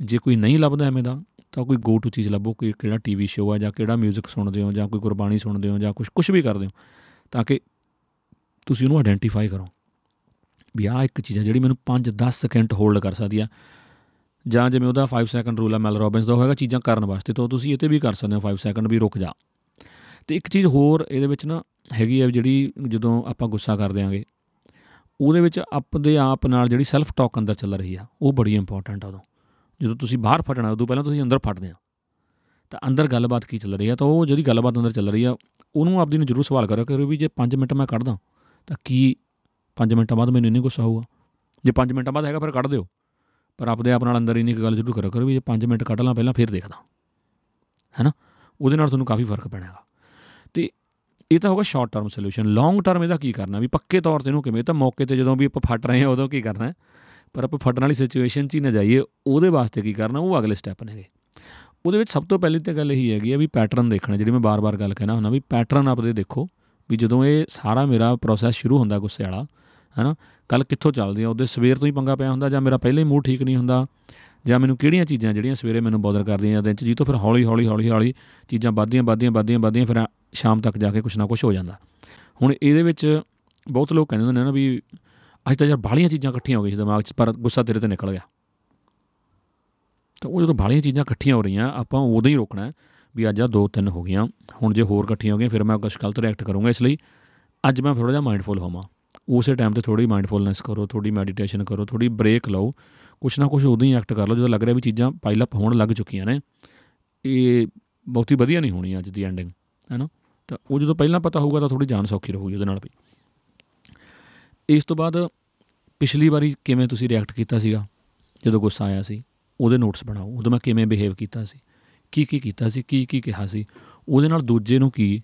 ਜੇ ਕੋਈ ਨਹੀਂ ਲੱਭਦਾ ਐਵੇਂ ਦਾ, ਤਾਂ ਕੋਈ ਗੋ ਟੂ ਚੀਜ਼ ਲੱਭੋ, ਕੋਈ ਕਿਹੜਾ ਟੀਵੀ ਸ਼ੋਅ ਆ ਜਾਂ ਕਿਹੜਾ 뮤직 ਸੁਣਦੇ ਹੋ ਜਾਂ ਕੋਈ ਗੁਰਬਾਣੀ ਸੁਣਦੇ ਹੋ ਜਾਂ ਕੁਝ ਕੁਝ ਵੀ ਕਰਦੇ ਹੋ, ਤਾਂ ਕਿ ਤੁਸੀਂ ਉਹਨੂੰ ਆਇਡੈਂਟੀਫਾਈ ਕਰੋ ਵੀ ਆ ਇੱਕ ਚੀਜ਼ ਹੈ ਜਿਹੜੀ ਮੈਨੂੰ 5-10 ਸਕਿੰਟ ਹੋਲਡ ਕਰ ਸਕਦੀ ਆ। ਜਾਂ ਜਿਵੇਂ ਉਹਦਾ 5 ਸੈਕਿੰਡ ਰੂਲ ਆ, ਮੈਲ ਰੋਬਿਨਸ ਦਾ ਹੋਏਗਾ ਚੀਜ਼ਾਂ ਕਰਨ ਵਾਸਤੇ, ਤਾਂ ਤੁਸੀਂ ਇਹ ਤੇ ਵੀ ਕਰ ਸਕਦੇ ਹੋ 5 ਸੈਕਿੰਡ ਵੀ ਰੁਕ ਜਾ। ਤੇ ਇੱਕ ਚੀਜ਼ ਹੋਰ ਇਹਦੇ ਵਿੱਚ ਨਾ ਹੈਗੀ ਹੈ ਜਿਹੜੀ ਜਦੋਂ ਆਪਾਂ ਗੁੱਸਾ ਕਰਦੇ ਆਂਗੇ ਉਹਦੇ ਵਿੱਚ ਆਪਦੇ ਆਪ ਨਾਲ ਜਿਹੜੀ ਸੈਲਫ ਟਾਕ ਅੰਦਰ ਚੱਲ ਰਹੀ ਆ, ਉਹ ਬੜੀ ਇੰਪੋਰਟੈਂਟ ਆ ਉਦੋਂ। ਜਦੋਂ ਤੁਸੀਂ ਬਾਹਰ ਫਟਣਾ, ਉਦੋਂ ਪਹਿਲਾਂ ਤੁਸੀਂ ਅੰਦਰ ਫਟਦੇ ਆ। ਤਾਂ ਅੰਦਰ ਗੱਲਬਾਤ ਕੀ ਚੱਲ ਰਹੀ ਆ, ਤਾਂ ਉਹ ਜਿਹੜੀ ਗੱਲਬਾਤ ਅੰਦਰ ਚੱਲ ਰਹੀ ਆ, ਉਹਨੂੰ ਆਪਦੀ ਨੂੰ ਜ਼ਰੂਰ ਸਵਾਲ ਕਰੋ ਕਿ ਵੀ ਜੇ 5 ਮਿੰਟ ਮੈਂ ਕੱਢਦਾ, ਤਾਂ ਕੀ 5 ਮਿੰਟਾਂ ਬਾਅਦ ਮੈਨੂੰ ਇੰਨੀ ਗੁੱਸਾ ਹੋਊਗਾ? ਜੇ 5 ਮਿੰਟਾਂ ਬਾਅਦ ਹੈਗਾ ਫਿਰ ਕੱਢ ਦਿਓ। ਪਰ ਆਪਦੇ ਆਪ ਨਾਲ ਅੰਦਰ ਇੰਨੀ ਗੱਲ ਜ਼ਰੂਰ ਕਰੋ ਕਰੋ ਵੀ ਜੇ 5 ਮਿੰਟ ਕੱਢ ਲਾਂ ਪਹਿਲਾਂ ਫਿਰ ਦੇਖਦਾ। ਹੈਨਾ? ਉਹਦੇ ਨਾਲ ਤੁਹਾਨੂੰ ਕਾਫੀ ਫ਼ਰਕ ਪੈਣਾਗਾ ਤੇ ਇਹ ਤਾਂ ਹੋਗਾ short term solution long term ਇਹਦਾ ਕੀ ਕਰਨਾ? ਵੀ ਪੱਕੇ ਤੌਰ ਤੇ ਇਹਨੂੰ ਕਿਵੇਂ? ਤਾਂ ਮੌਕੇ ਤੇ ਜਦੋਂ ਵੀ ਆਪਾਂ ਫਟ ਰਹੇ ਹਾਂ, ਉਦੋਂ ਕੀ ਕਰਨਾ ਪਰ ਆਪਾਂ ਫਟਣ ਵਾਲੀ ਸਿਚੁਏਸ਼ਨ 'ਚ ਹੀ ਨਾ ਜਾਈਏ, ਉਹਦੇ ਵਾਸਤੇ ਕੀ ਕਰਨਾ? ਉਹ ਅਗਲੇ ਸਟੈਪ ਨੇਗੇ। ਉਹਦੇ ਵਿੱਚ ਸਭ ਤੋਂ ਪਹਿਲੀ ਤੇ ਗੱਲ ਇਹੀ ਹੈਗੀ ਆ ਵੀ ਪੈਟਰਨ ਦੇਖਣਾ, ਜਿਹੜੀ ਮੈਂ ਬਾਰ-ਬਾਰ ਗੱਲ ਕਹਿਣਾ ਹੁੰਦਾ ਵੀ ਪੈਟਰਨ ਆਪਦੇ ਦੇਖੋ। ਵੀ ਜਦੋਂ ਇਹ ਸਾਰਾ ਮੇਰਾ ਪ੍ਰੋਸੈਸ ਸ਼ੁਰੂ ਹੁੰਦਾ ਗੁੱਸੇ ਵਾਲਾ, ਹੈਨਾ? ਕੱਲ ਕਿੱਥੋਂ ਚੱਲਦੀ ਆ? ਉਹਦੇ ਸਵੇਰ ਤੋਂ ਹੀ ਪੰਗਾ ਪਿਆ ਹੁੰਦਾ ਜਾਂ ਮੇਰਾ ਪਹਿਲੇ ਹੀ ਮੂਡ ਠੀਕ ਨਹੀਂ ਹੁੰਦਾ? ਜਾਂ ਮੈਨੂੰ ਕਿਹੜੀਆਂ ਚੀਜ਼ਾਂ ਜਿਹੜੀਆਂ ਸਵੇਰੇ ਮੈਨੂੰ ਬੋਦਰ ਕਰਦੀਆਂ ਦਿਨ 'ਚ ਜੀ ਤੋਂ ਫਿਰ ਹੌਲੀ ਹੌਲੀ ਹੌਲੀ ਹੌਲੀ ਚੀਜ਼ਾਂ ਵੱਧਦੀਆਂ ਵੱਧਦੀਆਂ ਵੱਧਦੀਆਂ ਵੱਧਦੀਆਂ, ਫਿਰ ਸ਼ਾਮ ਤੱਕ ਜਾ ਕੇ ਕੁਛ ਨਾ ਕੁਛ ਹੋ ਜਾਂਦਾ। ਹੁਣ ਇਹਦੇ ਵਿੱਚ ਬਹੁਤ ਲੋਕ ਕਹਿੰਦੇ ਹੁੰਦੇ ਨੇ ਨਾ ਵੀ ਅੱਜ ਤਾਂ ਯਾਰ ਬਾਹਲੀਆਂ ਚੀਜ਼ਾਂ ਇਕੱਠੀਆਂ ਹੋ ਗਈਆਂ ਦਿਮਾਗ 'ਚ, ਪਰ ਗੁੱਸਾ ਤੇਰੇ ਤੇ ਨਿਕਲ ਗਿਆ। ਤਾਂ ਉਹ ਜਦੋਂ ਬਾਹਲੀਆਂ ਚੀਜ਼ਾਂ ਇਕੱਠੀਆਂ ਹੋ ਰਹੀਆਂ, ਆਪਾਂ ਉਦੋਂ ਹੀ ਰੋਕਣਾ ਵੀ ਅੱਜ ਆ ਦੋ ਤਿੰਨ ਹੋ ਗਈਆਂ, ਹੁਣ ਜੇ ਹੋਰ ਇਕੱਠੀਆਂ ਹੋ ਗਈਆਂ, ਫਿਰ ਮੈਂ ਕੁਝ ਗਲਤ ਰਿਐਕਟ ਕਰੂੰਗਾ। ਇਸ ਲਈ ਅੱਜ ਮੈਂ ਥੋੜਾ ਜਿਹਾ ਮਾਈਂਡਫੁਲ ਹੋਵਾਂ। ਉਸੇ ਟਾਈਮ ਤੇ ਥੋੜੀ ਮਾਈਂਡਫੁਲਨੈਸ ਕਰੋ ਥੋੜੀ ਮੈਡੀਟੇਸ਼ਨ ਕਰੋ ਥੋੜੀ ਬ੍ਰੇਕ ਲਓ। ਕੁਛ ਨਾ ਕੁਛ ਉਦੋਂ ਹੀ ਐਕਟ ਕਰ ਲਓ, ਜਦੋਂ ਲੱਗ ਰਿਹਾ ਵੀ ਚੀਜ਼ਾਂ ਪਾਈਲ ਅਪ ਹੋਣ ਲੱਗ ਚੁੱਕੀਆਂ ਨੇ। ਇਹ ਬਹੁਤੀ ਵਧੀਆ ਨਹੀਂ ਹੋਣੀ ਅੱਜ ਦੀ ਐਂਡਿੰਗ ਹੈਨਾ ਤਾਂ ਉਹ ਜਦੋਂ ਪਹਿਲਾਂ ਪਤਾ ਹੋਊਗਾ ਤਾਂ ਥੋੜੀ ਜਾਨ ਸੌਖੀ ਰਹੂਗੀ ਉਹਦੇ ਨਾਲ ਵੀ। ਇਸ ਤੋਂ ਬਾਅਦ ਪਿਛਲੀ ਵਾਰੀ ਕਿਵੇਂ ਤੁਸੀਂ ਰਿਐਕਟ ਕੀਤਾ ਸੀਗਾ? ਜਦੋਂ ਗੁੱਸਾ ਆਇਆ ਸੀ, ਉਹਦੇ ਨੋਟਸ ਬਣਾਓ, ਉਦੋਂ ਮੈਂ ਕਿਵੇਂ ਬਿਹੇਵ ਕੀਤਾ ਸੀ? ਕੀ ਕੀ ਕੀਤਾ ਸੀ? ਕੀ ਕੀ ਕਿਹਾ ਸੀ? ਉਹਦੇ ਨਾਲ ਦੂਜੇ ਨੂੰ ਕੀ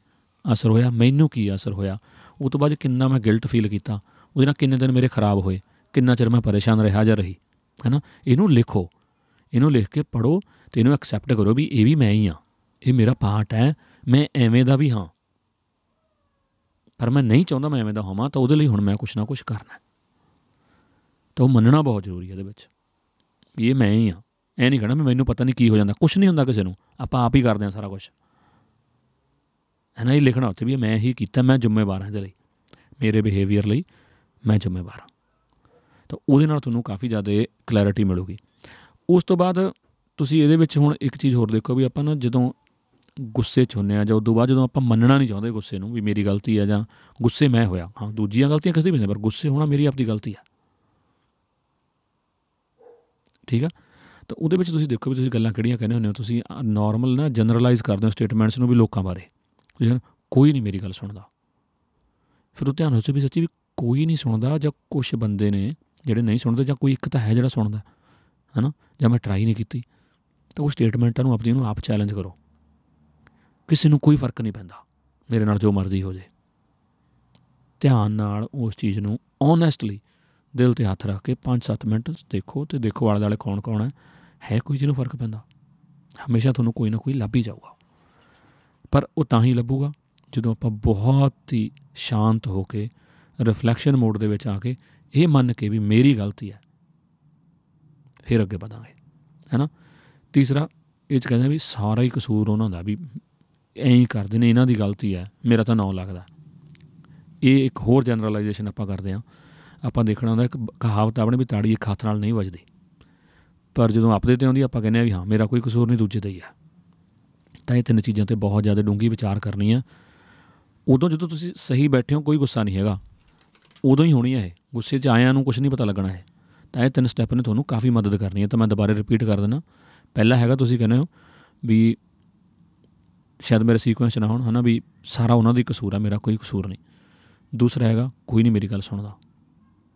ਅਸਰ ਹੋਇਆ? ਮੈਨੂੰ ਕੀ ਅਸਰ ਹੋਇਆ? ਉਹ ਤੋਂ ਬਾਅਦ ਕਿੰਨਾ ਮੈਂ ਗਿਲਟ ਫੀਲ ਕੀਤਾ? ਉਹਦੇ ਨਾਲ ਕਿੰਨੇ ਦਿਨ ਮੇਰੇ ਖਰਾਬ ਹੋਏ? ਕਿੰਨਾ ਚਿਰ ਮੈਂ ਪਰੇਸ਼ਾਨ ਰਿਹਾ ਜਾਂ ਰਹੀ? ਹੈਨਾ? ਇਹਨੂੰ ਲਿਖੋ। ਇਹਨੂੰ ਲਿਖ ਕੇ ਪੜੋ ਤੇ ਇਹਨੂੰ ਐਕਸੈਪਟ ਕਰੋ ਵੀ ਇਹ ਵੀ ਮੈਂ ਹੀ ਆ ਇਹ ਮੇਰਾ ਪਾਰਟ ਹੈ। ਮੈਂ ਐਵੇਂ ਦਾ ਵੀ ਹਾਂ। ਪਰ ਮੈਂ ਨਹੀਂ ਚਾਹੁੰਦਾ ਮੈਂ ਐਵੇਂ ਦਾ ਹੋਵਾਂ, ਤਾਂ ਉਹਦੇ ਲਈ ਹੁਣ ਮੈਂ ਕੁਛ ਨਾ ਕੁਛ ਕਰਨਾ ਤਾਂ ਉਹ ਮੰਨਣਾ ਬਹੁਤ ਜ਼ਰੂਰੀ ਹੈ ਇਹਦੇ ਵਿੱਚ। ਇਹ ਮੈਂ ਹੀ ਆ ਐ ਨਹੀਂ ਕਹਣਾ ਮੈਨੂੰ ਪਤਾ ਨਹੀਂ ਕੀ ਹੋ ਜਾਂਦਾ। ਕੁਛ ਨਹੀਂ ਹੁੰਦਾ ਕਿਸੇ ਨੂੰ। ਆਪਾਂ ਆਪ ਹੀ ਕਰਦੇ ਆ ਸਾਰਾ ਕੁਝ ਹੈ ਨਾ ਇਹ ਲਿਖਣਾ ਉੱਥੇ ਵੀ ਮੈਂ ਹੀ ਕੀਤਾ, ਮੈਂ ਜ਼ਿੰਮੇਵਾਰ ਹਾਂ ਇਹਦੇ ਲਈ। ਮੇਰੇ ਬਿਹੇਵੀਅਰ ਲਈ ਮੈਂ ਜ਼ਿੰਮੇਵਾਰ ਹਾਂ। ਤਾਂ ਉਹਦੇ ਨਾਲ ਤੁਹਾਨੂੰ ਕਾਫੀ ਜ਼ਿਆਦਾ ਕਲੈਰਿਟੀ ਮਿਲੂਗੀ। ਉਸ ਤੋਂ ਬਾਅਦ ਤੁਸੀਂ ਇਹਦੇ ਵਿੱਚ ਹੁਣ ਇੱਕ ਚੀਜ਼ ਹੋਰ ਦੇਖੋ ਵੀ ਆਪਾਂ ਨਾ ਜਦੋਂ ਗੁੱਸੇ 'ਚ ਹੁੰਨੇ ਆ ਜਾਂ ਉਦੋਂ ਬਾਅਦ ਜਦੋਂ ਆਪਾਂ ਮੰਨਣਾ ਨਹੀਂ ਚਾਹੁੰਦੇ ਗੁੱਸੇ ਨੂੰ ਵੀ ਮੇਰੀ ਗਲਤੀ ਹੈ ਜਾਂ ਗੁੱਸੇ ਮੈਂ ਹੋਇਆ। ਹਾਂ, ਦੂਜੀਆਂ ਗਲਤੀਆਂ ਕਿਸੇ ਵੀ ਨਹੀਂ ਪਰ ਗੁੱਸੇ ਹੋਣਾ ਮੇਰੀ ਆਪਣੀ ਗਲਤੀ ਆ ਠੀਕ ਆ? ਤਾਂ ਉਹਦੇ ਵਿੱਚ ਤੁਸੀਂ ਦੇਖੋ ਵੀ ਤੁਸੀਂ ਗੱਲਾਂ ਕਿਹੜੀਆਂ ਕਹਿੰਦੇ ਹੁੰਦੇ ਹੋ। ਤੁਸੀਂ ਨਾਰਮਲ ਨਾ ਜਨਰਲਾਈਜ਼ ਕਰਦੇ ਹੋ ਸਟੇਟਮੈਂਟਸ ਨੂੰ ਵੀ ਲੋਕਾਂ ਬਾਰੇ। ਠੀਕ ਕੋਈ ਨਹੀਂ ਮੇਰੀ ਗੱਲ ਸੁਣਦਾ। ਫਿਰ ਉਹ ਧਿਆਨ ਹੋ ਵੀ ਸੱਚੀ ਵੀ ਕੋਈ ਨਹੀਂ ਸੁਣਦਾ ਜਾਂ ਕੁਝ ਬੰਦੇ ਨੇ ਜਿਹੜੇ ਨਹੀਂ ਸੁਣਦੇ ਜਾਂ ਕੋਈ ਇੱਕ ਤਾਂ ਹੈ ਜਿਹੜਾ ਸੁਣਦਾ। ਹੈਨਾ? ਜਾਂ ਮੈਂ ਟਰਾਈ ਨਹੀਂ ਕੀਤੀ। ਤਾਂ ਉਹ ਸਟੇਟਮੈਂਟਾਂ ਨੂੰ ਆਪਣੀ ਨੂੰ ਆਪ ਚੈਲੰਜ ਕਰੋ। ਕਿਸੇ ਨੂੰ ਕੋਈ ਫ਼ਰਕ ਨਹੀਂ ਪੈਂਦਾ। ਮੇਰੇ ਨਾਲ ਜੋ ਮਰਜ਼ੀ ਹੋ ਜੇ। ਧਿਆਨ ਨਾਲ ਉਸ ਚੀਜ਼ ਨੂੰ ਓਨੈਸਟਲੀ ਦਿਲ ਤੇ ਹੱਥ ਰੱਖ ਕੇ 5-7 ਮਿੰਟ ਦੇਖੋ ਤੇ ਦੇਖੋ ਆਲੇ ਦੁਆਲੇ ਕੌਣ ਕੌਣ ਹੈ। ਹੈ ਕੋਈ ਜਿਹਨੂੰ ਫ਼ਰਕ ਪੈਂਦਾ? ਹਮੇਸ਼ਾ ਤੁਹਾਨੂੰ ਕੋਈ ਨਾ ਕੋਈ ਲੱਭ ਹੀ ਜਾਊਗਾ। ਪਰ ਉਹ ਤਾਂ ਹੀ ਲੱਭੂਗਾ ਜਦੋਂ ਆਪਾਂ ਬਹੁਤ ਹੀ ਸ਼ਾਂਤ ਹੋ ਕੇ ਰਿਫਲੈਕਸ਼ਨ ਮੋਡ ਦੇ ਵਿੱਚ ਆ ਕੇ ਇਹ ਮੰਨ ਕੇ ਵੀ ਮੇਰੀ ਗਲਤੀ ਹੈ। ਫਿਰ ਅੱਗੇ ਵਧਾਂਗੇ। ਹੈਨਾ ਤੀਸਰਾ, ਇਹ ਚ ਕਹਿੰਦੇ ਵੀ ਸਾਰਾ ਹੀ ਕਸੂਰ ਉਹਨਾਂ ਦਾ ਵੀ ਐਂ ਹੀ ਕਰਦੇ ਨੇ, ਇਹਨਾਂ ਦੀ ਗਲਤੀ ਹੈ, ਮੇਰਾ ਤਾਂ ਨਾਂ ਲੱਗਦਾ। ਇਹ ਇੱਕ ਹੋਰ ਜਨਰਲਾਈਜੇਸ਼ਨ ਆਪਾਂ ਕਰਦੇ ਆ ਆਪਾਂ ਦੇਖਣਾ ਹੁੰਦਾ, ਇੱਕ ਕਹਾਵਤ ਆਪਣੇ ਵੀ ਤਾੜੀ ਇੱਕ ਹੱਥ ਨਾਲ ਨਹੀਂ ਵੱਜਦੀ। ਪਰ ਜਦੋਂ ਆਪਦੇ ਤੇ ਆਉਂਦੀ, ਆਪਾਂ ਕਹਿੰਦੇ ਆ ਵੀ ਹਾਂ, ਮੇਰਾ ਕੋਈ ਕਸੂਰ ਨਹੀਂ, ਦੂਜੇ ਦਾ ਹੀ ਆ। ਤਾਂ ਇਹ ਤਿੰਨ ਚੀਜ਼ਾਂ ਤੇ ਬਹੁਤ ਜ਼ਿਆਦਾ ਡੂੰਗੀ ਵਿਚਾਰ ਕਰਨੀ ਆ ਉਦੋਂ ਜਦੋਂ ਤੁਸੀਂ ਸਹੀ ਬੈਠੇ ਹੋ, ਕੋਈ ਗੁੱਸਾ ਨਹੀਂ ਹੈਗਾ। ਉਦੋਂ ਹੀ ਹੋਣੀ ਹੈ ਇਹ। ਗੁੱਸੇ 'ਚ ਆਇਆਂ ਨੂੰ ਕੁਝ ਨਹੀਂ ਪਤਾ ਲੱਗਣਾ ਹੈ ਤਾਂ ਇਹ ਤਿੰਨ ਸਟੈਪ ਨੇ, ਤੁਹਾਨੂੰ ਕਾਫੀ ਮਦਦ ਕਰਨੀ ਹੈ। ਤਾਂ ਮੈਂ ਦੁਬਾਰਾ ਰਿਪੀਟ ਕਰ ਦਿੰਦਾ। ਪਹਿਲਾ ਹੈਗਾ, ਤੁਸੀਂ ਕਹਿੰਦੇ ਹੋ ਵੀ ਸ਼ਾਇਦ ਮੇਰੇ ਸੀਕੁਐਂਸ ਨਾ ਹੋਣ, ਹਨਾ ਵੀ ਸਾਰਾ ਉਹਨਾਂ ਦੀ ਕਸੂਰ ਆ, ਮੇਰਾ ਕੋਈ ਕਸੂਰ ਨਹੀਂ। ਦੂਸਰਾ ਹੈਗਾ, ਕੋਈ ਨਹੀਂ ਮੇਰੀ ਗੱਲ ਸੁਣਦਾ।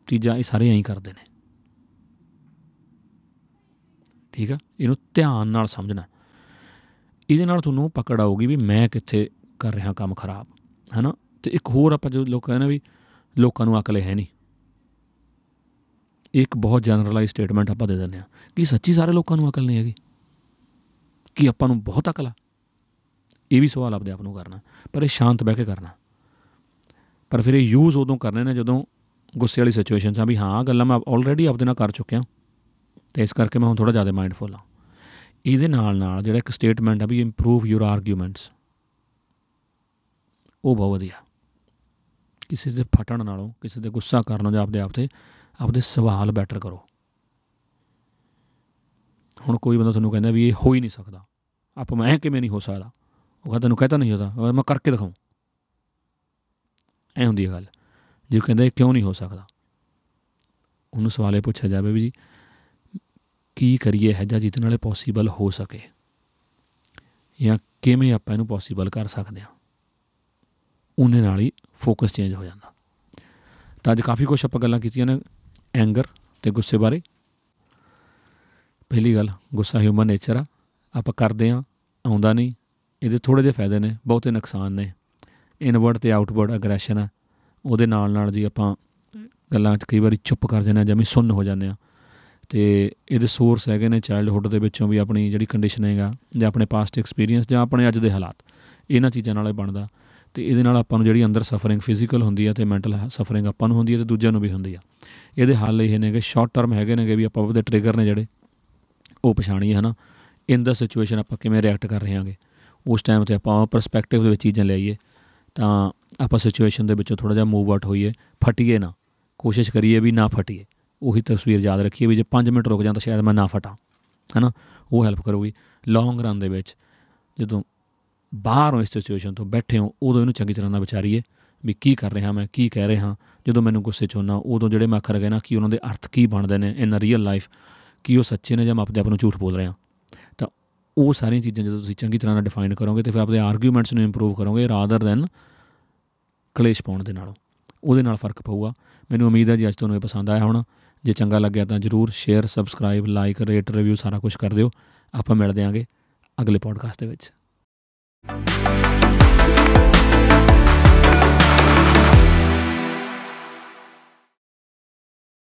ਤੀਜਾ, ਇਹ ਸਾਰੇ ਐਂ ਹੀ ਕਰਦੇ ਨੇ। ਠੀਕ ਆ? ਇਹਨੂੰ ਧਿਆਨ ਨਾਲ ਸਮਝਣਾ। ਇਹਦੇ ਨਾਲ ਤੁਹਾਨੂੰ ਪਕੜ ਆਊਗੀ ਵੀ ਮੈਂ ਕਿੱਥੇ ਕਰ ਰਿਹਾ ਕੰਮ ਖਰਾਬ, ਹੈਨਾ? ਤੇ ਇੱਕ ਹੋਰ ਆਪਾਂ ਜੋ ਲੋਕ ਕਹਿੰਦੇ ਵੀ, ਲੋਕਾਂ ਨੂੰ ਅਕਲ ਹੈ ਨਹੀਂ। ਇੱਕ ਬਹੁਤ ਜਨਰਲਾਈਜ਼ ਸਟੇਟਮੈਂਟ ਆਪਾਂ ਦੇ ਦਿੰਦੇ ਆ ਕਿ ਸੱਚੀ ਸਾਰੇ ਲੋਕਾਂ ਨੂੰ ਅਕਲ ਨਹੀਂ ਹੈਗੀ। ਕਿ ਆਪਾਂ ਨੂੰ ਬਹੁਤ ਅਕਲ ਆ? ਇਹ ਵੀ ਸਵਾਲ ਆਪਦੇ ਆਪ ਨੂੰ ਕਰਨਾ, ਪਰ ਇਹ ਸ਼ਾਂਤ ਬਹਿ ਕੇ ਕਰਨਾ। ਪਰ ਫਿਰ ਇਹ ਯੂਜ਼ ਉਦੋਂ ਕਰਨੇ ਨੇ ਜਦੋਂ ਗੁੱਸੇ ਵਾਲੀ ਸਿਚੁਏਸ਼ਨ ਆ ਵੀ ਹਾਂ ਗੱਲਾਂ ਮੈਂ ਆਲਰੇਡੀ ਆਪਦੇ ਨਾਲ ਕਰ ਚੁੱਕਿਆ। ਤੇ ਇਸ ਕਰਕੇ ਮੈਂ ਹੁਣ ਥੋੜਾ ਜ਼ਿਆਦਾ ਮਾਈਂਡਫੁਲ ਹਾਂ। ਇਹਦੇ ਨਾਲ ਨਾਲ ਜਿਹੜਾ ਇੱਕ ਸਟੇਟਮੈਂਟ ਆ ਵੀ ਇੰਪਰੂਵ ਯੂਰ ਆਰਗੂਮੈਂਟਸ ਉਹ ਬਹੁਤ ਵਧੀਆ। ਕਿਸੇ ਦੇ ਫਟਣ ਨਾਲੋਂ, ਕਿਸੇ ਦੇ ਗੁੱਸਾ ਕਰਨ ਜਾਂ ਆਪਦੇ ਆਪ ਤੇ ਆਪਦੇ ਸਵਾਲ ਬੈਟਰ ਕਰੋ। ਹੁਣ ਕੋਈ ਬੰਦਾ ਤੁਹਾਨੂੰ ਕਹਿੰਦਾ ਵੀ ਇਹ ਹੋ ਹੀ ਨਹੀਂ ਸਕਦਾ। ਆਪ ਮੈਂ ਕਿਵੇਂ ਨਹੀਂ ਹੋ ਸਕਦਾ? ਉਹ ਕਹਿੰਦਾ, ਤੈਨੂੰ ਕਹਤਾ ਨਹੀਂ ਹੁੰਦਾ, ਮੈਂ ਕਰਕੇ ਦਿਖਾਉਂ। ਐ ਹੁੰਦੀ ਹੈ ਗੱਲ। ਜੇ ਕਹਿੰਦਾ ਇਹ ਕਿਉਂ ਨਹੀਂ ਹੋ ਸਕਦਾ? ਉਹਨੂੰ ਸਵਾਲੇ ਪੁੱਛਿਆ ਜਾਵੇ ਵੀ ਜੀ, ਕੀ ਕਰੀਏ ਹੈ ਜਾਂ ਜਿੱਤੇ ਨਾਲੇ ਪੋਸੀਬਲ ਹੋ ਸਕੇ? ਜਾਂ ਕਿਵੇਂ ਆਪਾਂ ਇਹਨੂੰ ਪੋਸੀਬਲ ਕਰ ਸਕਦੇ ਹਾਂ? ਉਹਨੇ ਨਾਲ ਹੀ ਫੋਕਸ ਚੇਂਜ ਹੋ ਜਾਂਦਾ। ਤਾਂ ਅੱਜ ਕਾਫੀ ਕੁਝ ਆਪਾਂ ਗੱਲਾਂ ਕੀਤੀਆਂ ਨੇ ਐਂਗਰ ਤੇ ਗੁੱਸੇ ਬਾਰੇ। ਪਹਿਲੀ ਗੱਲ, ਗੁੱਸਾ ਹਿਊਮਨ ਨੇਚਰ ਆ। ਆਪਾਂ ਕਰਦੇ ਆ ਆਉਂਦਾ ਨਹੀਂ ਇਹਦੇ ਥੋੜੇ ਜਿਹੇ ਫਾਇਦੇ ਨੇ, ਬਹੁਤੇ ਨੁਕਸਾਨ ਨੇ। ਇਨਵਰਡ ਤੇ ਆਊਟਵਰਡ ਅਗਰੈਸ਼ਨ ਆ। ਉਹਦੇ ਨਾਲ ਨਾਲ ਜੀ ਆਪਾਂ ਗੱਲਾਂ 'ਚ ਕਈ ਵਾਰੀ ਚੁੱਪ ਕਰ ਜਾਂਦੇ ਆ ਜਮੀ ਸੁੰਨ ਹੋ ਜਾਂਦੇ ਆ। ਤੇ ਇਹਦੇ ਸੋਰਸ ਹੈਗੇ ਨੇ ਚਾਈਲਡਹੁੱਡ ਦੇ ਵਿੱਚੋਂ ਵੀ ਆਪਣੀ ਜਿਹੜੀ ਕੰਡੀਸ਼ਨ ਹੈਗਾ ਜਾਂ ਆਪਣੇ ਪਾਸਟ ਐਕਸਪੀਰੀਅੰਸ ਜਾਂ ਆਪਣੇ ਅੱਜ ਦੇ ਹਾਲਾਤ। ਇਹਨਾਂ ਚੀਜ਼ਾਂ ਨਾਲ ਬਣਦਾ। ਤੇ ਇਹਦੇ ਨਾਲ ਆਪਾਂ ਨੂੰ ਜਿਹੜੀ ਅੰਦਰ ਸਫਰਿੰਗ ਫਿਜ਼ੀਕਲ ਹੁੰਦੀ ਹੈ ਤੇ ਮੈਂਟਲ ਸਫਰਿੰਗ ਆਪਾਂ ਨੂੰ ਹੁੰਦੀ ਹੈ ਤੇ ਦੂਜਿਆਂ ਨੂੰ ਵੀ ਹੁੰਦੀ ਆ। ਇਹਦੇ ਹੱਲ ਇਹ ਨੇ ਕਿ ਸ਼ਾਰਟ ਟਰਮ ਹੈਗੇ ਨੇ ਕਿ ਵੀ ਆਪਾਂ ਉਹਦੇ ਟ੍ਰਿਗਰ ਨੇ ਜਿਹੜੇ। ਉਹ ਪਛਾਣੀਏ ਹਨਾ। ਇਨ ਦਾ ਸਿਚੁਏਸ਼ਨ ਆਪਾਂ ਕਿਵੇਂ ਰਿਐਕਟ ਕਰ ਰਹੇ ਹਾਂਗੇ। ਉਸ ਟਾਈਮ ਤੇ ਆਪਾਂ ਪਰਸਪੈਕਟਿਵ ਦੇ ਵਿੱਚ ਚੀਜ਼ਾਂ ਲਈਏ ਤਾਂ ਆਪਾਂ ਸਿਚੁਏਸ਼ਨ ਦੇ ਵਿੱਚੋਂ ਥੋੜਾ ਜਿਹਾ ਮੂਵ ਆਊਟ ਹੋਈਏ, ਫਟੀਏ ਨਾ, ਕੋਸ਼ਿਸ਼ ਕਰੀਏ ਵੀ ਨਾ ਫਟੀਏ। ਉਹੀ ਤਸਵੀਰ ਯਾਦ ਰੱਖੀਏ ਵੀ ਜੇ 5 ਮਿੰਟ ਰੁਕ ਜਾਂਦਾ ਸ਼ਾਇਦ ਮੈਂ ਨਾ ਫਟਾਂ, ਹੈਨਾ? ਉਹ ਹੈਲਪ ਕਰੂਗੀ। ਲੌਂਗ ਰਨ ਦੇ ਵਿੱਚ ਜਦੋਂ ਬਾਹਰੋਂ ਇਸ ਸਿਚੁਏਸ਼ਨ ਤੋਂ ਬੈਠੇ ਹੋ, ਉਦੋਂ ਇਹਨੂੰ ਚੰਗੀ ਤਰ੍ਹਾਂ ਨਾਲ ਵਿਚਾਰੀਏ ਵੀ ਕੀ ਕਰ ਰਿਹਾ ਮੈਂ, ਕੀ ਕਹਿ ਰਿਹਾ, ਜਦੋਂ ਮੈਨੂੰ ਗੁੱਸੇ ਚ ਹੋਣਾ ਉਦੋਂ ਜਿਹੜੇ ਮੈਂ ਅਖਰ ਗਏ ਨਾ, ਕਿ ਉਹਨਾਂ ਦੇ ਅਰਥ ਕੀ ਬਣਦੇ ਨੇ ਇਨ ਰੀਅਲ ਲਾਈਫ ਕੀ ਉਹ ਸੱਚੇ ਨੇ ਜਾਂ ਮੈਂ ਆਪਣੇ ਆਪ ਨੂੰ ਝੂਠ ਬੋਲ ਰਿਹਾ। ਤਾਂ ਉਹ ਸਾਰੀਆਂ ਚੀਜ਼ਾਂ ਜਦੋਂ ਤੁਸੀਂ ਚੰਗੀ ਤਰ੍ਹਾਂ ਨਾਲ ਡਿਫਾਈਨ ਕਰੋਗੇ ਤੇ ਫਿਰ ਆਪਣੇ ਆਰਗੂਮੈਂਟਸ ਨੂੰ ਇੰਪਰੂਵ ਕਰੋਗੇ ਰਾਦਰ ਦੈਨ ਕਲੇਸ਼ ਪਾਉਣ ਦੇ ਨਾਲੋਂ। ਉਹਦੇ ਨਾਲ ਫ਼ਰਕ ਪਊਗਾ। ਮੈਨੂੰ ਉਮੀਦ ਹੈ ਜੀ ਅੱਜ ਤੁਹਾਨੂੰ ਇਹ ਪਸੰਦ ਆਇਆ ਹੋਣਾ। ਜੇ ਚੰਗਾ ਲੱਗਿਆ ਤਾਂ ਜਰੂਰ share subscribe like rate review ਸਾਰਾ ਕੁਝ ਕਰ ਦਿਓ। ਆਪਾਂ ਮਿਲਦੇ ਆਂਗੇ ਅਗਲੇ ਪੋਡਕਾਸਟ ਦੇ ਵਿੱਚ।